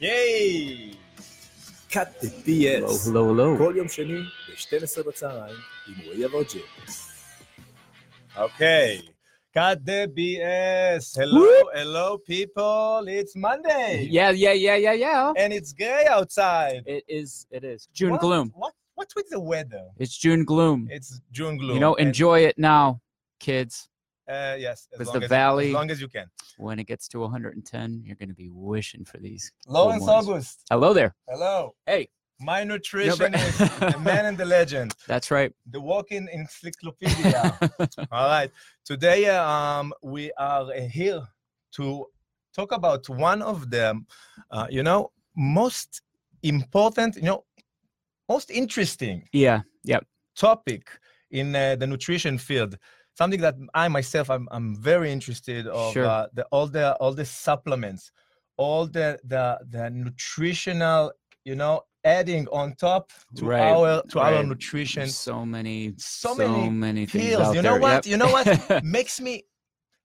ייי! cut the BS. hello, hello. כל יום שני ב-12 בצהריים עם רועי אברג'י. אוקיי. cut the BS. Hello, hello people. It's Monday. Yeah, yeah, yeah, yeah, yeah. And it's gray outside. It is. It is June What- gloom. What? What's with the weather? It's June gloom. It's June gloom. You know, and, enjoy it now, kids. Uh, yes. As long the as, valley- As long as you can. When it gets to 110, you're going to be wishing for these. Lawrence. August. Hello there. Hello. Hey. My No, but- nutritionist, the man and the legend, That's right. the walking encyclopedia. All right. Today, uh, um, we are here to talk about one of the, uh, you know, most important, you know, most interesting yeah. Yep. topic in uh, the nutrition field. Something that I myself, I'm, I'm very interested of Sure. uh, the all the all the supplements, all the the the nutritional, you know, adding on top to Right, our to our nutrition So many. So many many things pills. You know there. what? Yep. You know what? makes me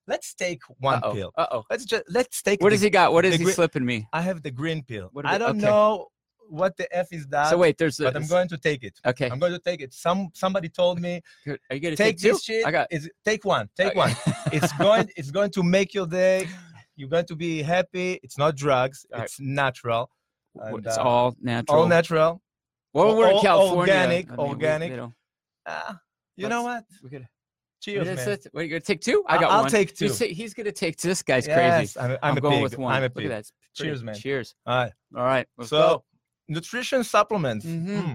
let's take one Uh-oh, pill Uh-oh. let's just let's take What the, has he got? What is he gre- slipping me? i have the green pill i don't Okay. know what the f is that So wait, there's. but i'm going to take it Okay. i'm going to take it some somebody told me Are you going to take, take, two? this shit I got. is take one take okay. one it's going it's going to make your day you're going to be happy it's not drugs All right. it's natural and, it's uh, all natural. all natural Well, we're in all California. organic, I mean, we- organic. you know, Ah, you know what we could. cheers man it? You gonna take two? I got I'll one. take two. say he's gonna take two. This guy's crazy. yes i'm, I'm, I'm, a going pig. with one. i'm a Look pig at that. Cheers, man. Cheers. all right All right. Let's so go. Nutrition supplements Mhm. Hmm.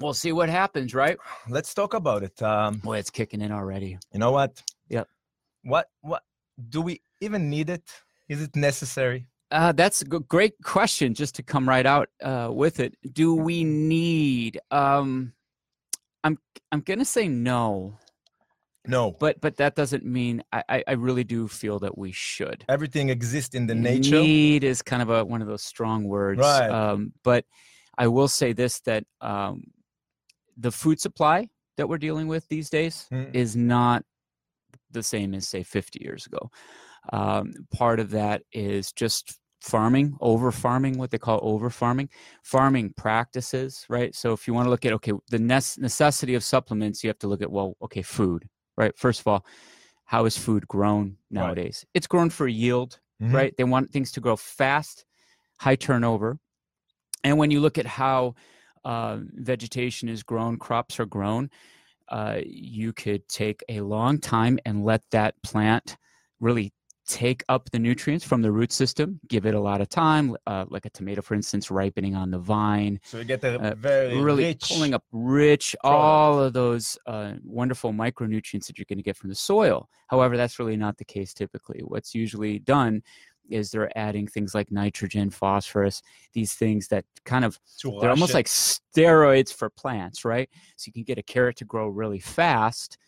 We'll see what happens, right? let's talk about it um Boy, it's kicking in already. you know what Yep. what what do we even need it is it necessary Uh, that's a g- great question. Just to come right out uh, with it, do we need? Um, I'm I'm gonna say no, no but but that doesn't mean I I, really do feel that we should. everything exists in the nature Need is kind of a one of those strong words. Right. Um, but I will say this that um, the food supply that we're dealing with these days Mm. is not the same as say 50 years ago. Um, part of that is just farming, over farming, what they call over farming, farming practices, right? So if you want to look at okay, the necessity of supplements, you have to look at well, okay, food, right? First of all, how is food grown nowadays? It's grown for yield, Mhm. right? They want things to grow fast, high turnover. And when you look at how uh, vegetation is grown, crops are grown, uh, you could take a long time and let that plant really take up the nutrients from the root system, give it a lot of time, uh, like a tomato, for instance, ripening on the vine, so you get a uh, very really rich pulling up rich all of those uh, wonderful micronutrients that you're going to get from the soil. However, that's really not the case typically. What's usually done is they're adding things like nitrogen, phosphorus, these things that kind of they're almost it. like steroids for plants, right? So you can get a carrot to grow really fast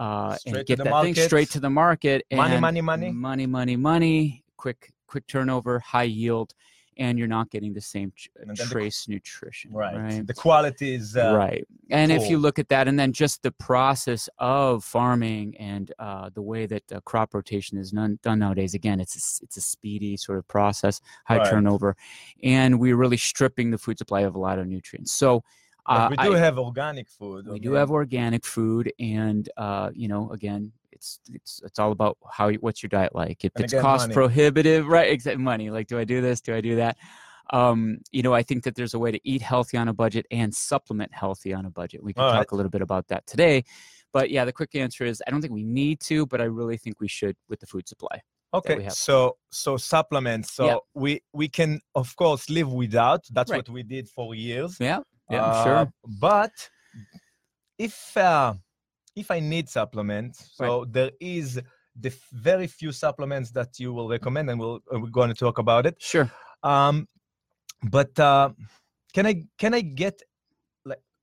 uh, and get that thing straight to the market. Money, and money, money. money, money, money. Quick, quick turnover, high yield, and you're not getting the same tr- And then the trace nutrition, right. right? the quality is uh, right. And if you look at that, and then just the process of farming and uh, the way that uh, crop rotation is none, done nowadays, again, it's a, it's a speedy sort of process, high Right. turnover, and we're really stripping the food supply of a lot of nutrients. So uh, we do I- have organic food we I do have organic food, and uh, you know, again, it's it's it's all about how you, what's your diet like. If And it's again, cost money. prohibitive, right? Except money. Like, do I do this? Do I do that? Um, you know, I think that there's a way to eat healthy on a budget and supplement healthy on a budget. We can All talk right. a little bit about that today. But yeah, the quick answer is I don't think we need to, but I really think we should with the food supply. okay so so supplements so Yeah. we we can of course live without that's Right. what we did for years Yeah, yeah, Uh, sure. But if uh, if I need supplements, so there is the very few supplements that you will recommend, and we'll we're going to talk about it. Sure. Um, but uh, can I can I get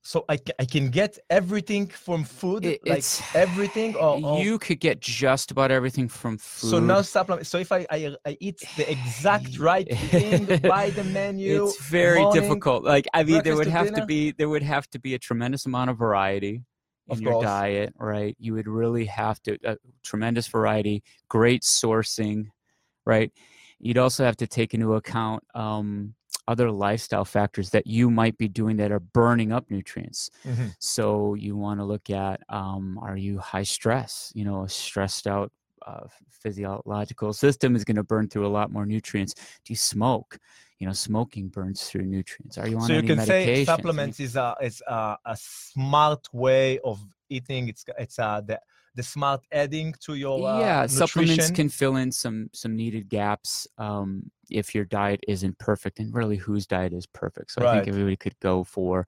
so I, I can get everything from food, It- like everything, or, or you could get just about everything from food. so no supplement. So if I, I I eat the exact right thing by the menu, it's very morning, difficult like i mean there would to have to be there would have to be a tremendous amount of variety in Of your course. diet right you would really have to uh, tremendous variety great sourcing right You'd also have to take into account um, other lifestyle factors that you might be doing that are burning up nutrients. Mhm. So you want to look at um, are you high stress? You know, a stressed out uh, physiological system is going to burn through a lot more nutrients. Do you smoke? You know, smoking burns through nutrients. Are you on So you can say supplements is a is a, a smart way of eating. It's it's uh, the the smart adding to your uh, yeah, supplements can fill in some some needed gaps um, if your diet isn't perfect, and really whose diet is perfect. So I think everybody could go for,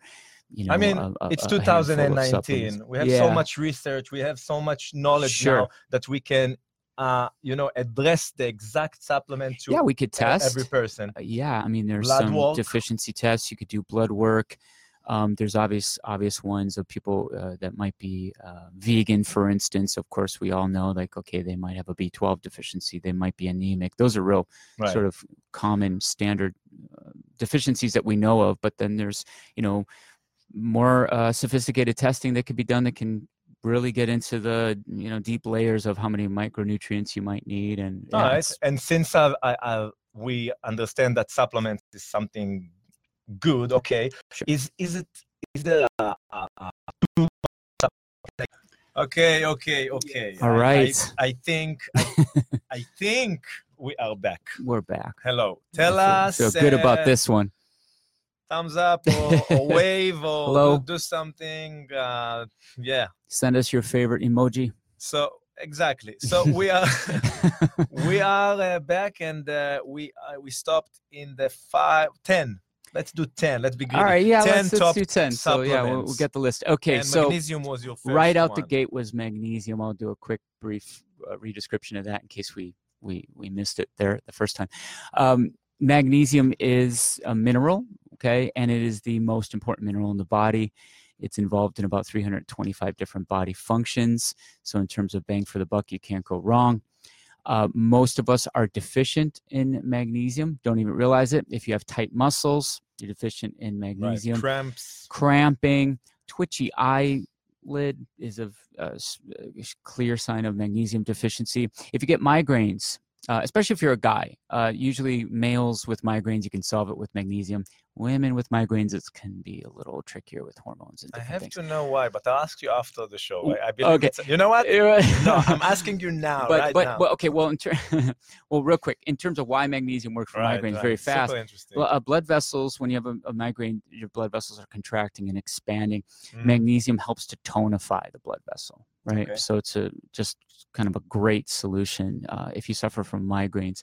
you know, I mean, a- a- it's a handful of 2019. We have so much research. We have so much knowledge Sure. now that we can, uh, you know, address the exact supplement to Yeah, we could test. every person. Uh, yeah, I mean, there's Blood some work. deficiency tests. You could do blood work. Um, there's obvious obvious ones of people uh, that might be uh, vegan, for instance. Of course, we all know like okay, they might have a B12 deficiency. They might be anemic. Those are real Right. sort of common standard uh, deficiencies that we know of. But then there's you know more uh, sophisticated testing that could be done that can really get into the you know deep layers of how many micronutrients you might need and yeah, right. And since I, I, I, we understand that supplements is something good, okay, Sure. is is it is there a, a, a too much supplement? okay, okay, okay. all right I- I- I, think I, I think we are back. we're back. Hello. I Tell feel- us. feel good about uh, this one. Thumbs up or, or wave or Hello. do, do something uh yeah Send us your favorite emoji. so exactly so we are we are uh, back and uh, we uh, we stopped in the five ten let's do 10 let's be greedy. All right, yeah, 10 let's, let's do 10. So, yeah, we'll, we'll get the list. Okay, and so magnesium was your first right out the gate was magnesium. I'll do a quick, brief uh, redescription of that in case we we we missed it there the first time. Um, magnesium is a mineral, okay, and it is the most important mineral in the body. It's involved in about 325 different body functions. So, in terms of bang for the buck, you can't go wrong. Uh, most of us are deficient in magnesium. Don't even realize it. If you have tight muscles, you're deficient in right. magnesium cramps cramping, twitchy eyelid is a clear sign of magnesium deficiency. If you get migraines, uh, especially if you're a guy, uh, usually males with migraines, you can solve it with magnesium. Women with migraines, it can be a little trickier with hormones and i have things. to know why but i'll ask you after the show Ooh, I, believe okay. you know what no i'm asking you now but right but now well, okay. Well, in ter- well, real quick, in terms of why magnesium works for right, migraines right. very fast. Well, uh, blood vessels, when you have a, a migraine, your blood vessels are contracting and expanding. Mhm. magnesium helps to tonify the blood vessel right Okay. so it's a just kind of a great solution uh, if you suffer from migraines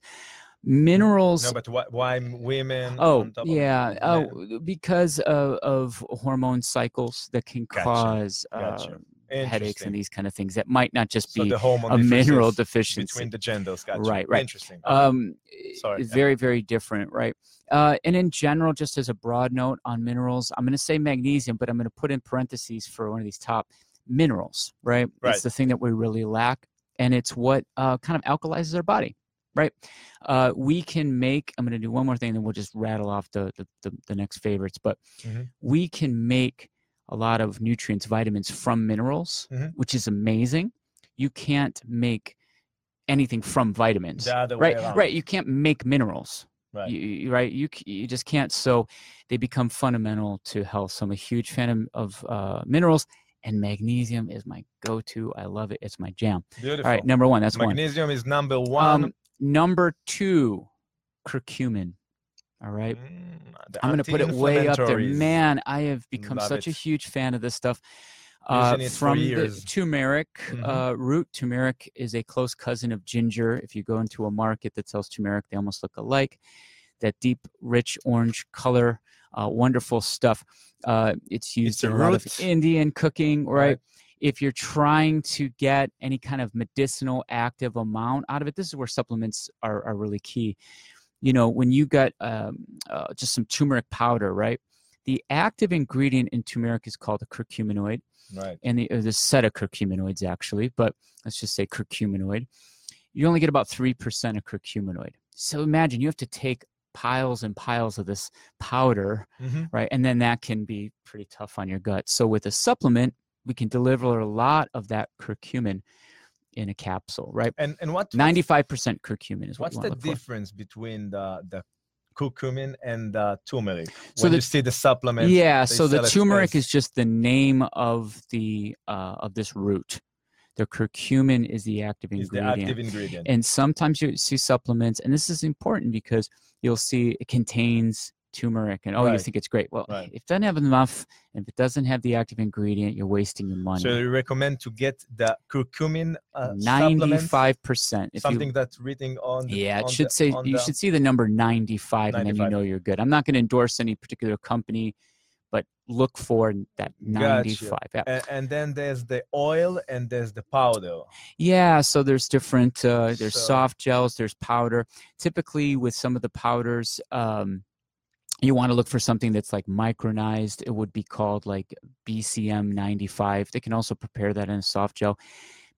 minerals no but why, why women oh of yeah oh because of, of hormone cycles that can Gotcha, cause gotcha. uh, headaches and these kind of things that might not just so be the hormone a mineral deficiency between the genders gotcha. Right, right. interesting um Sorry, it's yeah. very very different right uh, and in general just as a broad note on minerals i'm going to say magnesium but i'm going to put in parentheses for one of these top minerals right, Right. it's the thing that we really lack and it's what uh, kind of alkalizes our body right uh, we can make i'm going to do one more thing and then we'll just rattle off the the, the, the next favorites but Mhm. we can make a lot of nutrients vitamins from minerals Mhm. which is amazing you can't make anything from vitamins the other way right right you can't make minerals Right. you, you- right you, you just can't so they become fundamental to health so i'm a huge fan of, of uh, minerals and magnesium is my go-to i love it it's my jam Beautiful. all right number one that's one Magnesium is number one. um, number two curcumin all right Mm, i'm going to put it way up there man i have become Love such a huge fan of this stuff uh, it from the turmeric Mhm. uh, root. Turmeric is a close cousin of ginger. If you go into a market that sells turmeric, they almost look alike. That deep, rich orange color, uh, wonderful stuff. Uh, it's used a in a lot of. Indian cooking, right? Right. If you're trying to get any kind of medicinal active amount out of it, this is where supplements are, are really key. You know, when you got um, uh, just some turmeric powder, right? The active ingredient in turmeric is called a curcuminoid Right. and the, there's a set of curcuminoids actually, but let's just say curcuminoid. You only get about 3% of curcuminoid. So imagine you have to take piles and piles of this powder, Mhm. right? And then that can be pretty tough on your gut. So with a supplement, we can deliver a lot of that curcumin in a capsule, right? And and what 95% curcumin is what what's the look for. difference between the the curcumin and the turmeric? So when the- you see the supplement, Yeah, so the turmeric as- is just the name of the uh, of this root. The curcumin is the active is the ingredient. active ingredient. and sometimes you see supplements and this is important because you'll see it contains turmeric and oh you think it's great well Right. if it doesn't have enough and if it doesn't have the active ingredient you're wasting your money So you recommend to get the curcumin uh, 95% if something you that's written on. The, yeah it on should the- say you the- should see the number 95, and then you know you're good i'm not going to endorse any particular company but look for that 95 yeah. And, and then there's the oil and there's the powder. Yeah, so there's different. Uh, there's So- soft gels. There's powder. Typically, with some of the powders, um, you want to look for something that's like micronized. It would be called like BCM 95. They can also prepare that in a soft gel.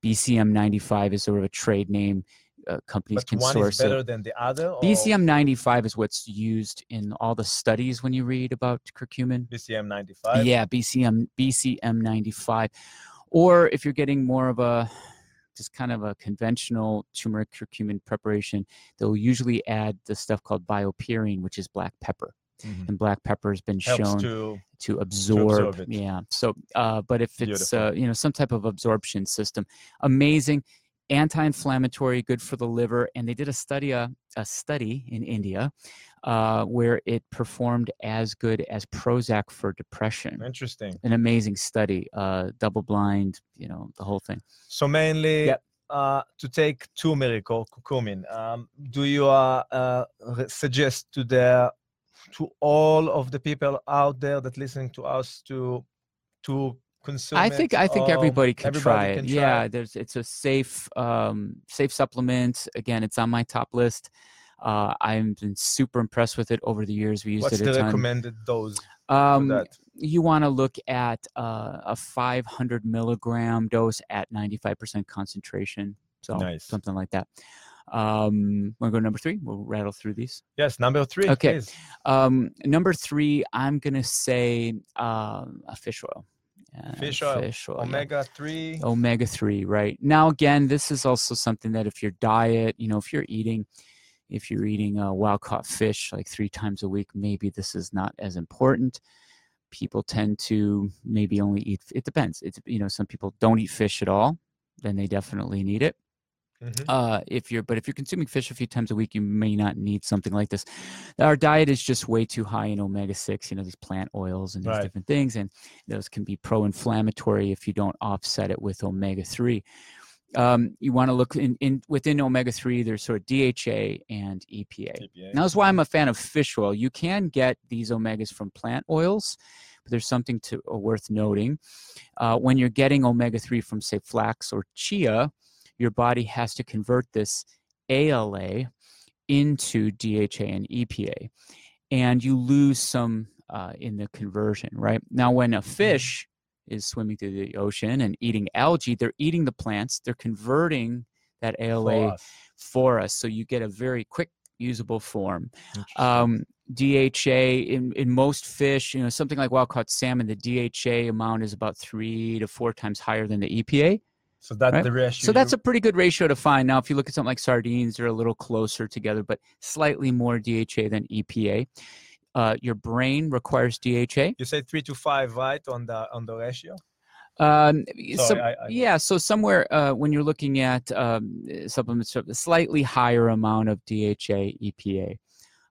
BCM 95 is sort of a trade name. Uh, companies But can one is source better it. than the other. or BCM 95 is what's used in all the studies when you read about curcumin. BCM 95. Yeah, BCM BCM 95. Or if you're getting more of a just kind of a conventional turmeric curcumin preparation, they'll usually add the stuff called BioPerine, which is black pepper. Mhm. And black pepper has been Helps shown to to absorb. absorb it. Yeah. So, uh, but if it's uh, you know some type of absorption system, amazing, anti-inflammatory, good for the liver. And they did a study a, a study in India uh, where it performed as good as Prozac for depression. interesting. An amazing study, uh, double blind, you know, the whole thing. So mainly Yep. uh, to take turmeric or curcumin. Um, do you uh, uh, suggest to the to all of the people out there that listening to us to to consume? I think I think or everybody can everybody try it. try yeah, it? there's it's a safe um, safe supplement. Again, it's on my top list. Uh, I've been super impressed with it over the years. We used What's it the ton. recommended dose Um, you want to look at uh, a 500 milligram dose at 95% concentration. So Nice. something like that. Um, want to go to number three? We'll rattle through these. Yes, number three. Okay. Um, number three, I'm gonna say um, a fish oil. Uh, Fish oil, Fish oil. yeah. Omega three. Omega three, right? Now again, this is also something that if your diet, you know, if you're eating, if you're eating uh, wild caught fish like three times a week, maybe this is not as important. People tend to maybe only eat. It depends. It's you know, some people don't eat fish at all, then they definitely need it Mhm. uh, if you're but if you're consuming fish a few times a week you may not need something like this our diet is just way too high in omega-6 you know these plant oils and these Right. different things and those can be pro-inflammatory if you don't offset it with omega-3 um, you want to look in, in within omega-3 there's sort of dha and epa EPA. now that's why i'm a fan of fish oil you can get these omegas from plant oils but there's something to uh, worth noting uh, when you're getting omega-3 from say flax or chia your body has to convert this ALA into DHA and EPA, and you lose some uh, in the conversion, right? Now, when a fish is swimming through the ocean and eating algae, they're eating the plants, they're converting that For ALA us. for us, so you get a very quick usable form. Um, DHA in, in most fish, you know, something like wild caught salmon, the DHA amount is about three to four times higher than the EPA. So that's right? the ratio. So that's a pretty good ratio to find. Now, if you look at something like sardines, they're a little closer together, but slightly more DHA than EPA. Uh, your brain requires DHA. you say three to five, right, on the on the ratio. Um, so, I- I- yeah, so somewhere uh, when you're looking at um, supplements, a slightly higher amount of DHA, EPA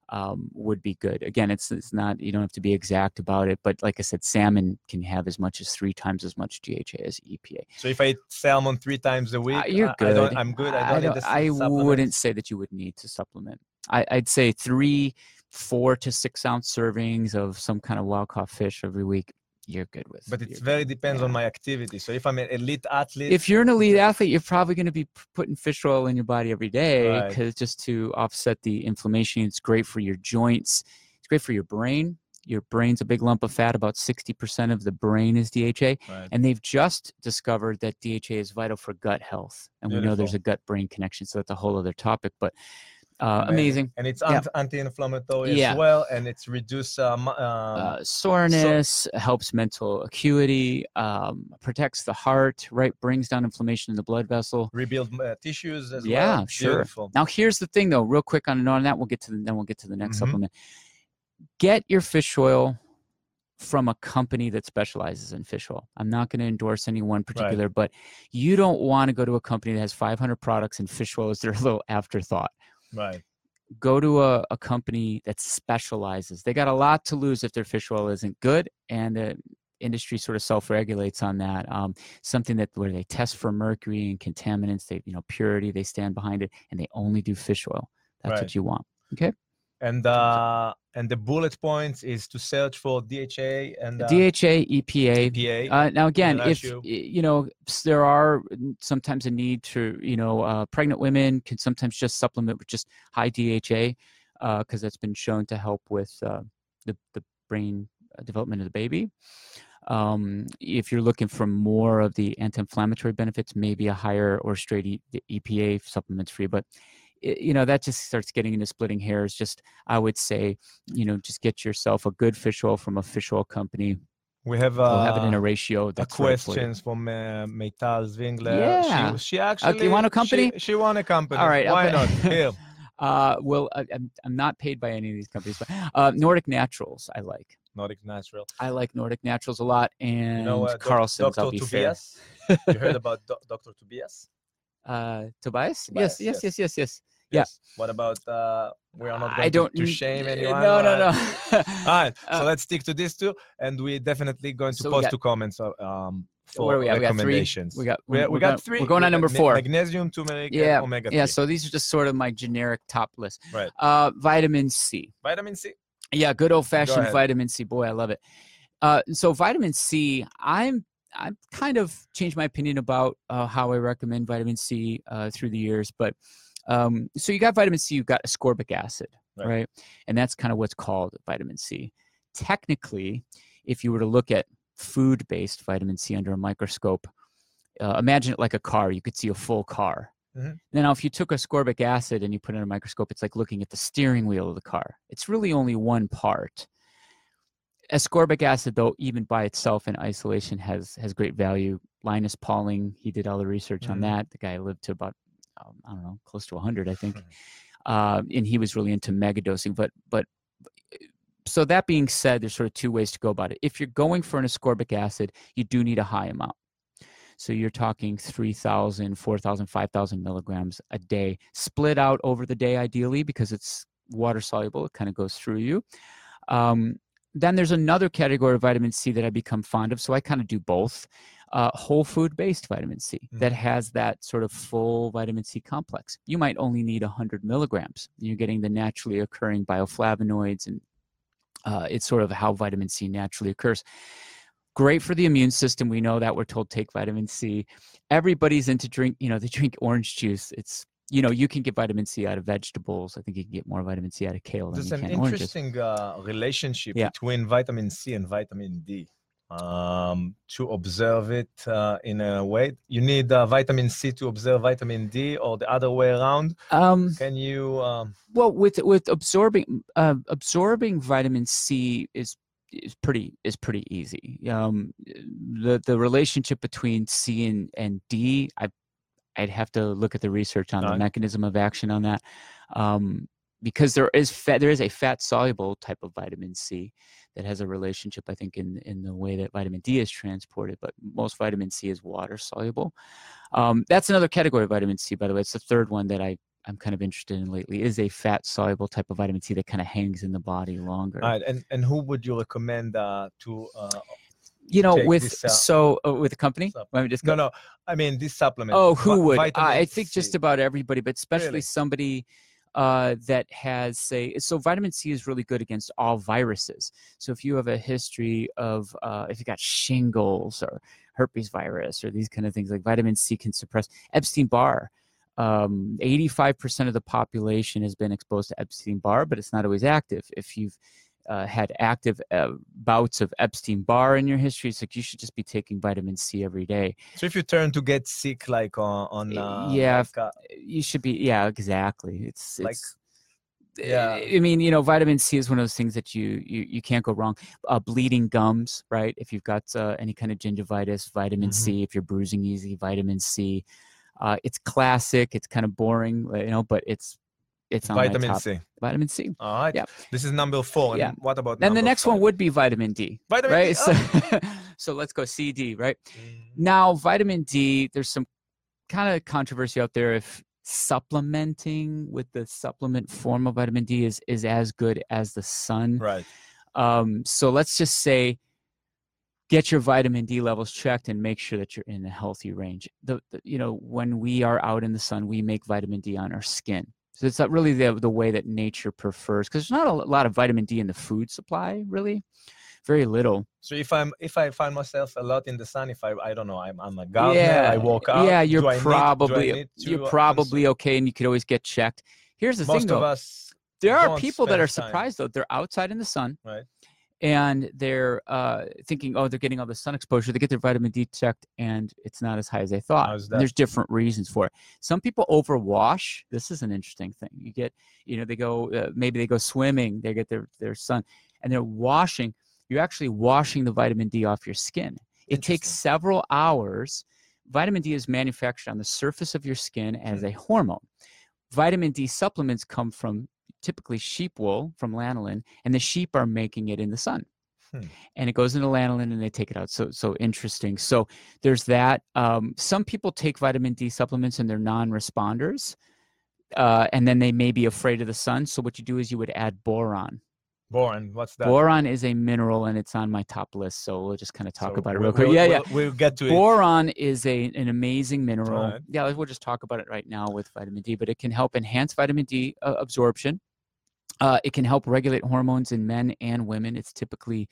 um, would be good. Again, it's it's not you don't have to be exact about it, but like I said, salmon can have as much as three times as much DHA as EPA. So if I eat salmon three times a week, Uh, you're I- good. I don't, I'm good. I don't, need the I wouldn't say that you would need to supplement. I, I'd say three, four to six ounce servings of some kind of wild caught fish every week. You're good with. But it very depends on my activity. So if I'm an elite athlete, If you're an elite athlete, you're probably going to be putting fish oil in your body every day Right. because just to offset the inflammation. It's great for your joints. It's great for your brain. Your brain's a big lump of fat. About 60% of the brain is DHA. Right. And they've just discovered that DHA is vital for gut health. And we know there's a gut brain connection. So that's a whole other topic. But Uh, amazing. and it's Yeah. anti-inflammatory Yeah. as well, and it's reduce um, um, uh, soreness, helps mental acuity, um, protects the heart, right? Brings down inflammation in the blood vessel. rebuild uh, tissues as well. Yeah, sure. Beautiful. Now, here's the thing, though, real quick on, on that. We'll get to the, then we'll get to the next Mhm. supplement. Get your fish oil from a company that specializes in fish oil. I'm not going to endorse any one particular, but you don't want to go to a company that has 500 products and fish oil is their little afterthought. Right. go to a, a company that specializes. They got a lot to lose if their fish oil isn't good, and the industry sort of self-regulates on that. Um, something that where they test for mercury and contaminants, they you know purity, they stand behind it, and they only do fish oil. That's Right. what you want. And uh, and the bullet points is to search for DHA and uh, DHA, EPA. EPA. Uh, now again, if ratio. y- you know there are sometimes a need to you know uh, pregnant women can sometimes just supplement with just high DHA because that's been shown to help with uh, the the brain uh, development of the baby. Um, if you're looking for more of the anti-inflammatory benefits, maybe a higher or straight e- the EPA supplements free, but you know that just starts getting into splitting hairs. Just I would say, you know, just get yourself a good fish oil from a fish oil company we have We'll have it in uh, a ratio that's right questions from uh, Meital Zwingler. Yeah. She, she actually. you want a company? She, won a company. All right, Why not? Here. Uh, well, I, I'm, I'm not paid by any of these companies, but uh, Nordic Naturals I like. Nordic Natural. I like Nordic Naturals a lot, and You know, uh, Carlson's. Dr. I'll be fair. Tobias. you heard about Do- Dr. Tobias? Uh, Tobias? Tobias, Yes, yes, yes. yes, yes, yes. Yeah. What about? Uh, we are not going I don't to, to shame uh, anyone. No, no, uh, no. All right, Uh, so let's stick to these two, and we're definitely going to So post got- two comments uh, um, for do we have? We got three. recommendations. We got. we, we going- got three. We're going on number four. Magnesium, turmeric, Yeah, omega Yeah. So these are just sort of my generic top list. Right. Uh, vitamin C. Vitamin C. Yeah, good old fashioned ahead. vitamin C. Boy, I love it. Uh, so vitamin C, I'm I've kind of changed my opinion about uh, how I recommend vitamin C uh, through the years. But um, so you got vitamin C, you've got ascorbic acid, Right. right? And that's kind of what's called vitamin C. Technically, if you were to look at food-based vitamin C under a microscope, uh, imagine it like a car. You could see a full car. Mhm. Now, if you took ascorbic acid and you put it in a microscope, it's like looking at the steering wheel of the car. It's really only one part. Ascorbic acid, though, even by itself in isolation, has has great value. Linus Pauling, he did all the research on Mhm. that. The guy lived to about, um, I don't know, close to 100, I think, uh, and he was really into megadosing. But but so that being said, there's sort of two ways to go about it. If you're going for an ascorbic acid, you do need a high amount. So you're talking 3,000, 4,000, 5,000 milligrams a day, split out over the day ideally because it's water soluble. It kind of goes through you. Um, then there's another category of vitamin C that I become fond of. So I kind of do both. Uh, whole food based vitamin C that has that sort of full vitamin C complex. You might only need 100 milligrams. You're getting the naturally occurring bioflavonoids, and uh, it's sort of how vitamin C naturally occurs great for the immune system. We know that we're told take vitamin C. Everybody's into drink, you know, they drink orange juice. It's you know, you can get vitamin C out of vegetables. I think you can get more vitamin C out of kale There's an interesting uh, relationship Yeah. between vitamin C and vitamin D. Um, to observe it uh, in a way, you need uh, vitamin C to observe vitamin D, or the other way around. Um, Can you? Um, well, with with absorbing uh, absorbing vitamin C is is pretty is pretty easy. Um, the the relationship between C and and D, I I'd have to look at the research on the mechanism of action on that, um, because there is fat, there is a fat soluble type of vitamin C that has a relationship, I think, in in the way that vitamin D is transported. But most vitamin C is water soluble. Um, that's another category of vitamin C, by the way. It's the third one that I I'm kind of interested in lately. Is a fat soluble type of vitamin C that kind of hangs in the body longer. all right, and and who would you recommend uh, to? Uh, you know, with this out. so uh, with the company. Let me just no, go. no. I mean, this supplement. Oh, who would? I, I think just about everybody, but especially Really? somebody uh, that has, say, so vitamin C is really good against all viruses. So if you have a history of, uh, if you got shingles or herpes virus or these kind of things, like vitamin C can suppress Epstein Barr. Um, 85% of the population has been exposed to Epstein Barr, but it's not always active. If you've uh, had active uh, bouts of Epstein Barr in your history, it's like you should just be taking vitamin C every day. So if you turn to get sick, like on, on Uh, uh, yeah, like, uh, you should be yeah exactly it's, Like Yeah. I mean, you know, vitamin C is one of those things that you you, you can't go wrong. Uh, bleeding gums, right? If you've got uh, any kind of gingivitis, vitamin Mhm. C. If you're bruising easy, vitamin C. Uh, it's classic. It's kind of boring, uh, you know, but it's it's on Vitamin. C. Vitamin C. All right. Yeah. This is number four. And Yeah. what about Then the next one would be vitamin D, Vitamin right? D. Oh. So, so let's go CD, right? Mm. Now, vitamin D, there's some kind of controversy out there if supplementing with the supplement form of vitamin D is is as good as the sun. Right. Um, so let's just say get your vitamin D levels checked and make sure that you're in a healthy range. The, the you know when we are out in the sun, we make vitamin D on our skin. So it's not really the the way that nature prefers because there's not a lot of vitamin D in the food supply, really, very little. So if I'm if I find myself a lot in the sun, if I I don't know, I'm I'm a gardener, I walk out. Yeah, you're do probably need you're probably okay, and you could always get checked. Here's the Most thing, though. us there are people that are spend time. surprised though. They're outside in the sun, Right. And they're uh, thinking, oh, they're getting all the sun exposure. They get their vitamin D checked, and it's not as high as they thought. There's different reasons for it. Some people overwash. This is an interesting thing. You get, you know, they go uh, maybe they go swimming. They get their their sun, and they're washing. You're actually washing the vitamin D off your skin. It takes several hours. Vitamin D is manufactured on the surface of your skin as Hmm. a hormone. Vitamin D supplements come from typically sheep wool from lanolin, and the sheep are making it in the sun. Hmm. And it goes into lanolin and they take it out. So so interesting. So there's that. Um, some people take vitamin D supplements and they're non-responders. Uh, and then they may be afraid of the sun. So what you do is you would add boron. Boron, what's that? Boron is a mineral and it's on my top list. So we'll just kind of talk So about it real quick. we'll- yeah, yeah. We'll, we'll get to it. Boron is a an amazing mineral. Alright. Yeah, we'll just talk about it right now with vitamin D, but it can help enhance vitamin D uh, absorption. Uh, it can help regulate hormones in men and women. It's typically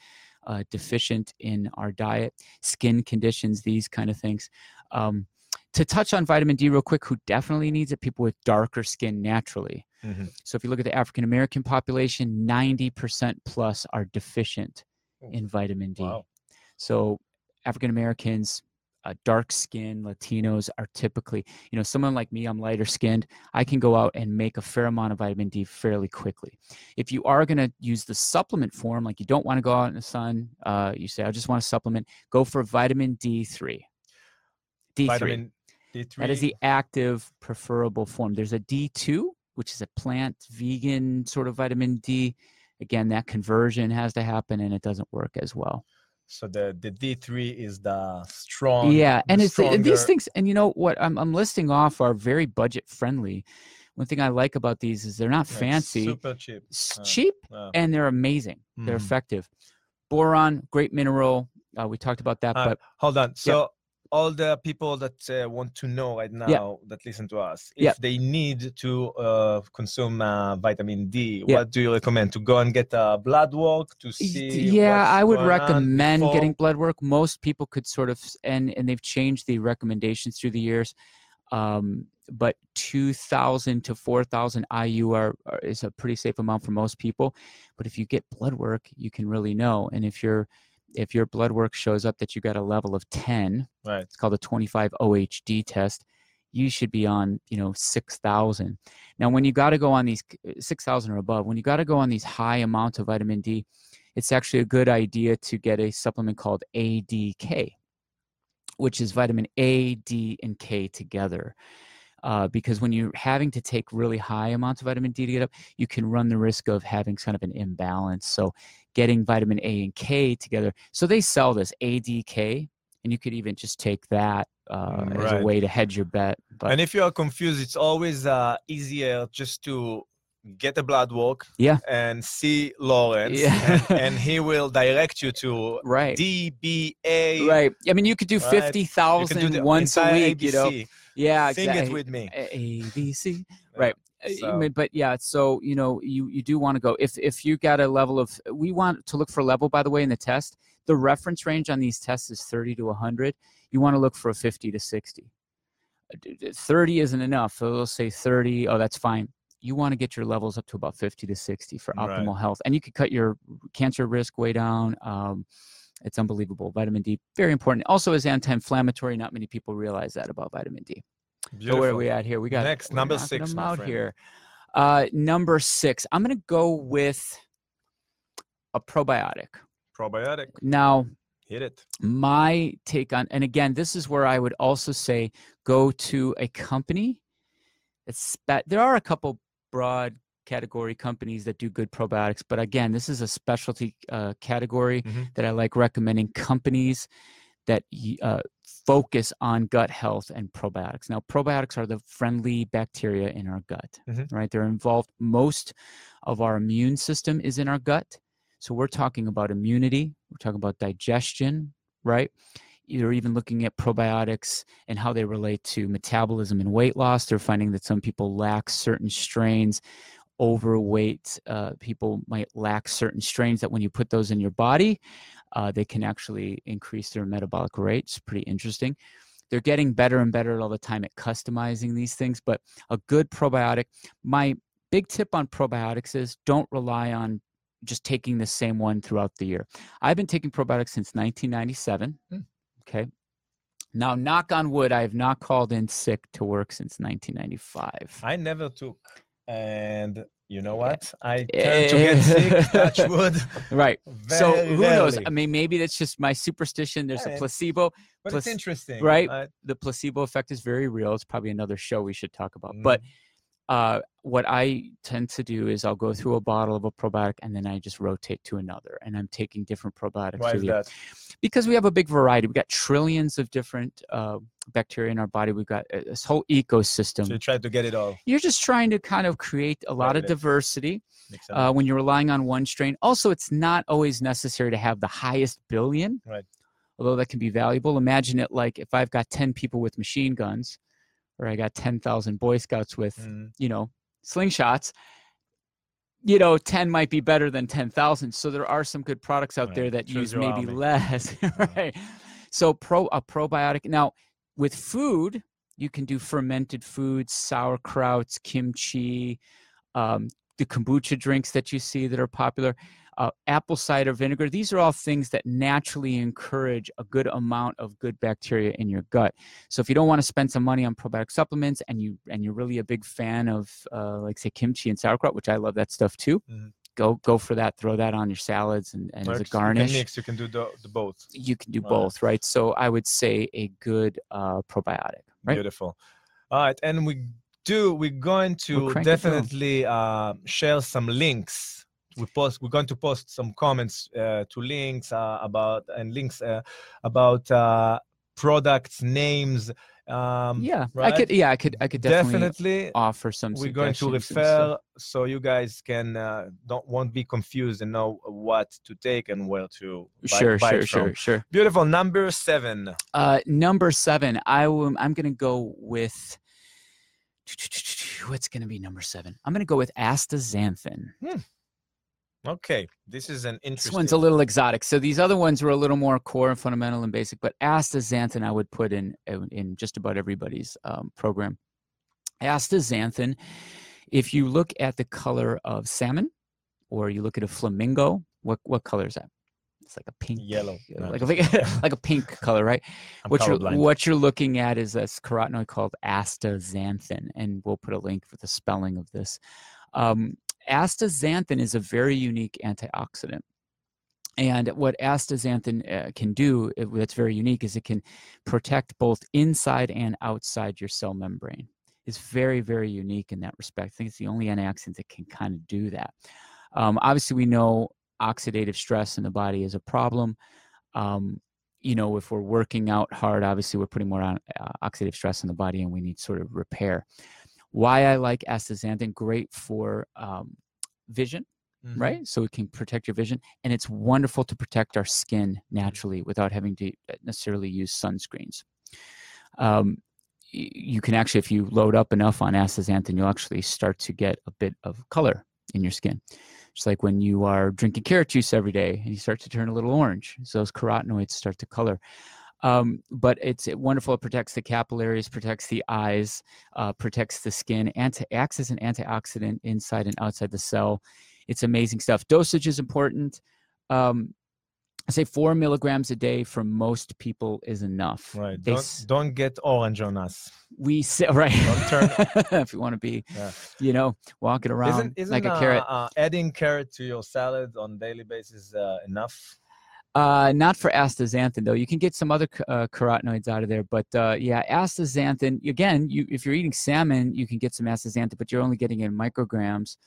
uh, deficient in our diet, skin conditions, these kind of things. Um, to touch on vitamin D real quick, who definitely needs it? People with darker skin naturally. Mhm. So if you look at the African American population, 90% plus are deficient in vitamin D. Wow. So African Americans, uh, dark skin, Latinos are typically, you know, someone like me, I'm lighter skinned. I can go out and make a fair amount of vitamin D fairly quickly. If you are going to use the supplement form, like you don't want to go out in the sun, uh, you say, I just want to supplement, go for vitamin D3. D3. Vitamin D3. That is the active preferable form. There's a D2, which is a plant vegan sort of vitamin D. Again, that conversion has to happen and it doesn't work as well. So the, the D3 is the strong. yeah, and the it's these things, and you know what I'm, I'm listing off are very budget friendly. One thing I like about these is they're not Like fancy, Super cheap. uh, cheap, uh, and they're amazing. They're Mhm. effective. Boron, great mineral. Uh, we talked about that, Uh, but hold on. So all the people that uh, want to know right now that listen to us, if Yeah. they need to uh, consume uh, vitamin D, Yeah. what do you recommend? To go and get a blood work to see? yeah i would recommend getting blood work most people could sort of and and they've changed the recommendations through the years um but 2000 to 4000 iu are, are is a pretty safe amount for most people but if you get blood work you can really know and if your if your blood work shows up that you got a level of 10 Right. it's called a 25 ohd test you should be on you know 6000 now when you got to go on these 6000 or above when you got to go on these high amounts of vitamin d it's actually a good idea to get a supplement called adk which is vitamin a d and k together uh, because when you're having to take really high amounts of vitamin D to get up, you can run the risk of having kind of an imbalance. So, getting vitamin A and K together. So they sell this ADK, and you could even just take that uh, Mm, as a way to hedge your bet. But and if you are confused, it's always uh, easier just to get a blood work Yeah. and see Lawrence, Yeah. and, and he will direct you to right, DBA. right. I mean, you could do Right. fifty You can do thousand the once a week. You know, ABC. yeah, Sing exactly. it with me. A A, B C. Right. You so- but yeah so you know you you do want to go if if you got a level of we want to look for a level by the way in the test the reference range on these tests is 30 to 100 you want to look for a 50 to 60 Uh, d- d- 30 isn't enough so they'll say 30 oh that's fine. You want to get your levels up to about 50 to 60 for Right. optimal health and you could cut your cancer risk way down um, it's unbelievable vitamin d very important. Also is anti-inflammatory not many people realize that about vitamin d so where are we at here? We got Next, number six, out friend. here. Uh, number six, I'm going to go with a probiotic. Probiotic. Now, Hit it. my take on and again this is where i would also say go to a company that's there are a couple broad category companies that do good probiotics but again this is a specialty uh, category Mhm. that i like recommending companies that uh, focus on gut health and probiotics now probiotics are the friendly bacteria in our gut Mhm. right they're involved most of our immune system is in our gut so we're talking about immunity, we're talking about digestion, right? You're even looking at probiotics and how they relate to metabolism and weight loss. They're finding that some people lack certain strains. Overweight uh, people might lack certain strains that when you put those in your body, uh, they can actually increase their metabolic rates. Pretty interesting. They're getting better and better all the time at customizing these things, but a good probiotic. My big tip on probiotics is don't rely on just taking the same one throughout the year. I've been taking probiotics since 1997. Hmm. Okay. Now, knock on wood, I have not called in sick to work since 1995. I never took. And you know what? I Eh. tend to get sick, touch wood. Right. so who knows? I mean, maybe that's just my superstition. There's Yeah, a it- placebo. But plus- it's interesting. right? The placebo effect is very real. It's probably another show we should talk about. Mm. But uh, what I tend to do is I'll go through a bottle of a probiotic and then I just rotate to another. And I'm taking different probiotics why is that? because we have a big variety. We've got trillions of different uh, bacteria in our body. We've got uh, this whole ecosystem. So you try to get it all. You're just trying to kind of create a lot of diversity uh, when you're relying on one strain. Also, it's not always necessary to have the highest billion, Right. although that can be valuable. Imagine it like if I've got 10 people with machine guns, or I got 10,000 Boy Scouts with, Mm. you know, slingshots. You know, 10 might be better than 10,000. So there are some good products out Right. there that use maybe less. right. So pro a probiotic. Now, with food, you can do fermented foods, sauerkrauts, kimchi, um, the kombucha drinks that you see that are popular, uh, apple cider vinegar. These are all things that naturally encourage a good amount of good bacteria in your gut. So if you don't want to spend some money on probiotic supplements, and you and you're really a big fan of uh, like say kimchi and sauerkraut, which I love that stuff too. Mhm. Go go for that. Throw that on your salads and, and as a garnish You can mix. You can do the, the both. you can do Right. both, right? So I would say a good uh, probiotic, right? Beautiful. All right, and we do. We're going to cranking through 'em. definitely uh, share some links. We post. We're going to post some comments uh, to links uh, about and links uh, about uh, products names. Um, yeah, I could. Yeah, I could. I could definitely, definitely. offer some. We're going to suggestions and stuff. refer so you guys can uh, don't won't be confused and know what to take and where to buy, Sure, buy sure, sure, sure. Beautiful. Number seven. Uh, number seven, I will, I'm going to go with. What's going to be number seven? I'm going to go with astaxanthin. Okay, this is an interesting. This one's a little exotic. So these other ones were a little more core and fundamental and basic, but astaxanthin I would put in in- in just about everybody's um, program. Astaxanthin, if you look at the color of salmon, or you look at a flamingo, what what color is that? It's like a pink, Yellow. uh, No, like a like a pink color, right? I'm what you're what you're looking at is this carotenoid called astaxanthin, and we'll put a link for the spelling of this. Um, astaxanthin is a very unique antioxidant. And what astaxanthin uh, can do, uh, that's very unique, is it can protect both inside and outside your cell membrane. It's very, very unique in that respect. I think it's the only antioxidant that can kind of do that. Um, obviously, we know oxidative stress in the body is a problem. Um, you know, if we're working out hard, obviously we're putting more on uh, oxidative stress in the body, and we need sort of repair. Why I like astaxanthin, great for um, vision, Mhm. right? So it can protect your vision, and it's wonderful to protect our skin Mm-hmm. naturally without having to uh, necessarily use sunscreens. Um, you can actually, if you load up enough on astaxanthin, you'll actually start to get a bit of color in your skin. It's like when you are drinking carrot juice every day and you start to turn a little orange. So those carotenoids start to color. Um, but it's it wonderful. It protects the capillaries, protects the eyes, uh, protects the skin, anti acts as an antioxidant inside and outside the cell. It's amazing stuff. Dosage is important. Um, I say four milligrams a day for most people is enough. Right. They Don't, don't get orange on us. we say right. Don't turn- if you want to be, Yeah. you know, walking around Isn't, isn't like a uh, carrot. Uh, adding carrot to your salad on daily basis uh, enough? Uh, not for astaxanthin though. You can get some other uh, carotenoids out of there, but uh, yeah, astaxanthin. Again, you if you're eating salmon, you can get some astaxanthin, but you're only getting it in micrograms.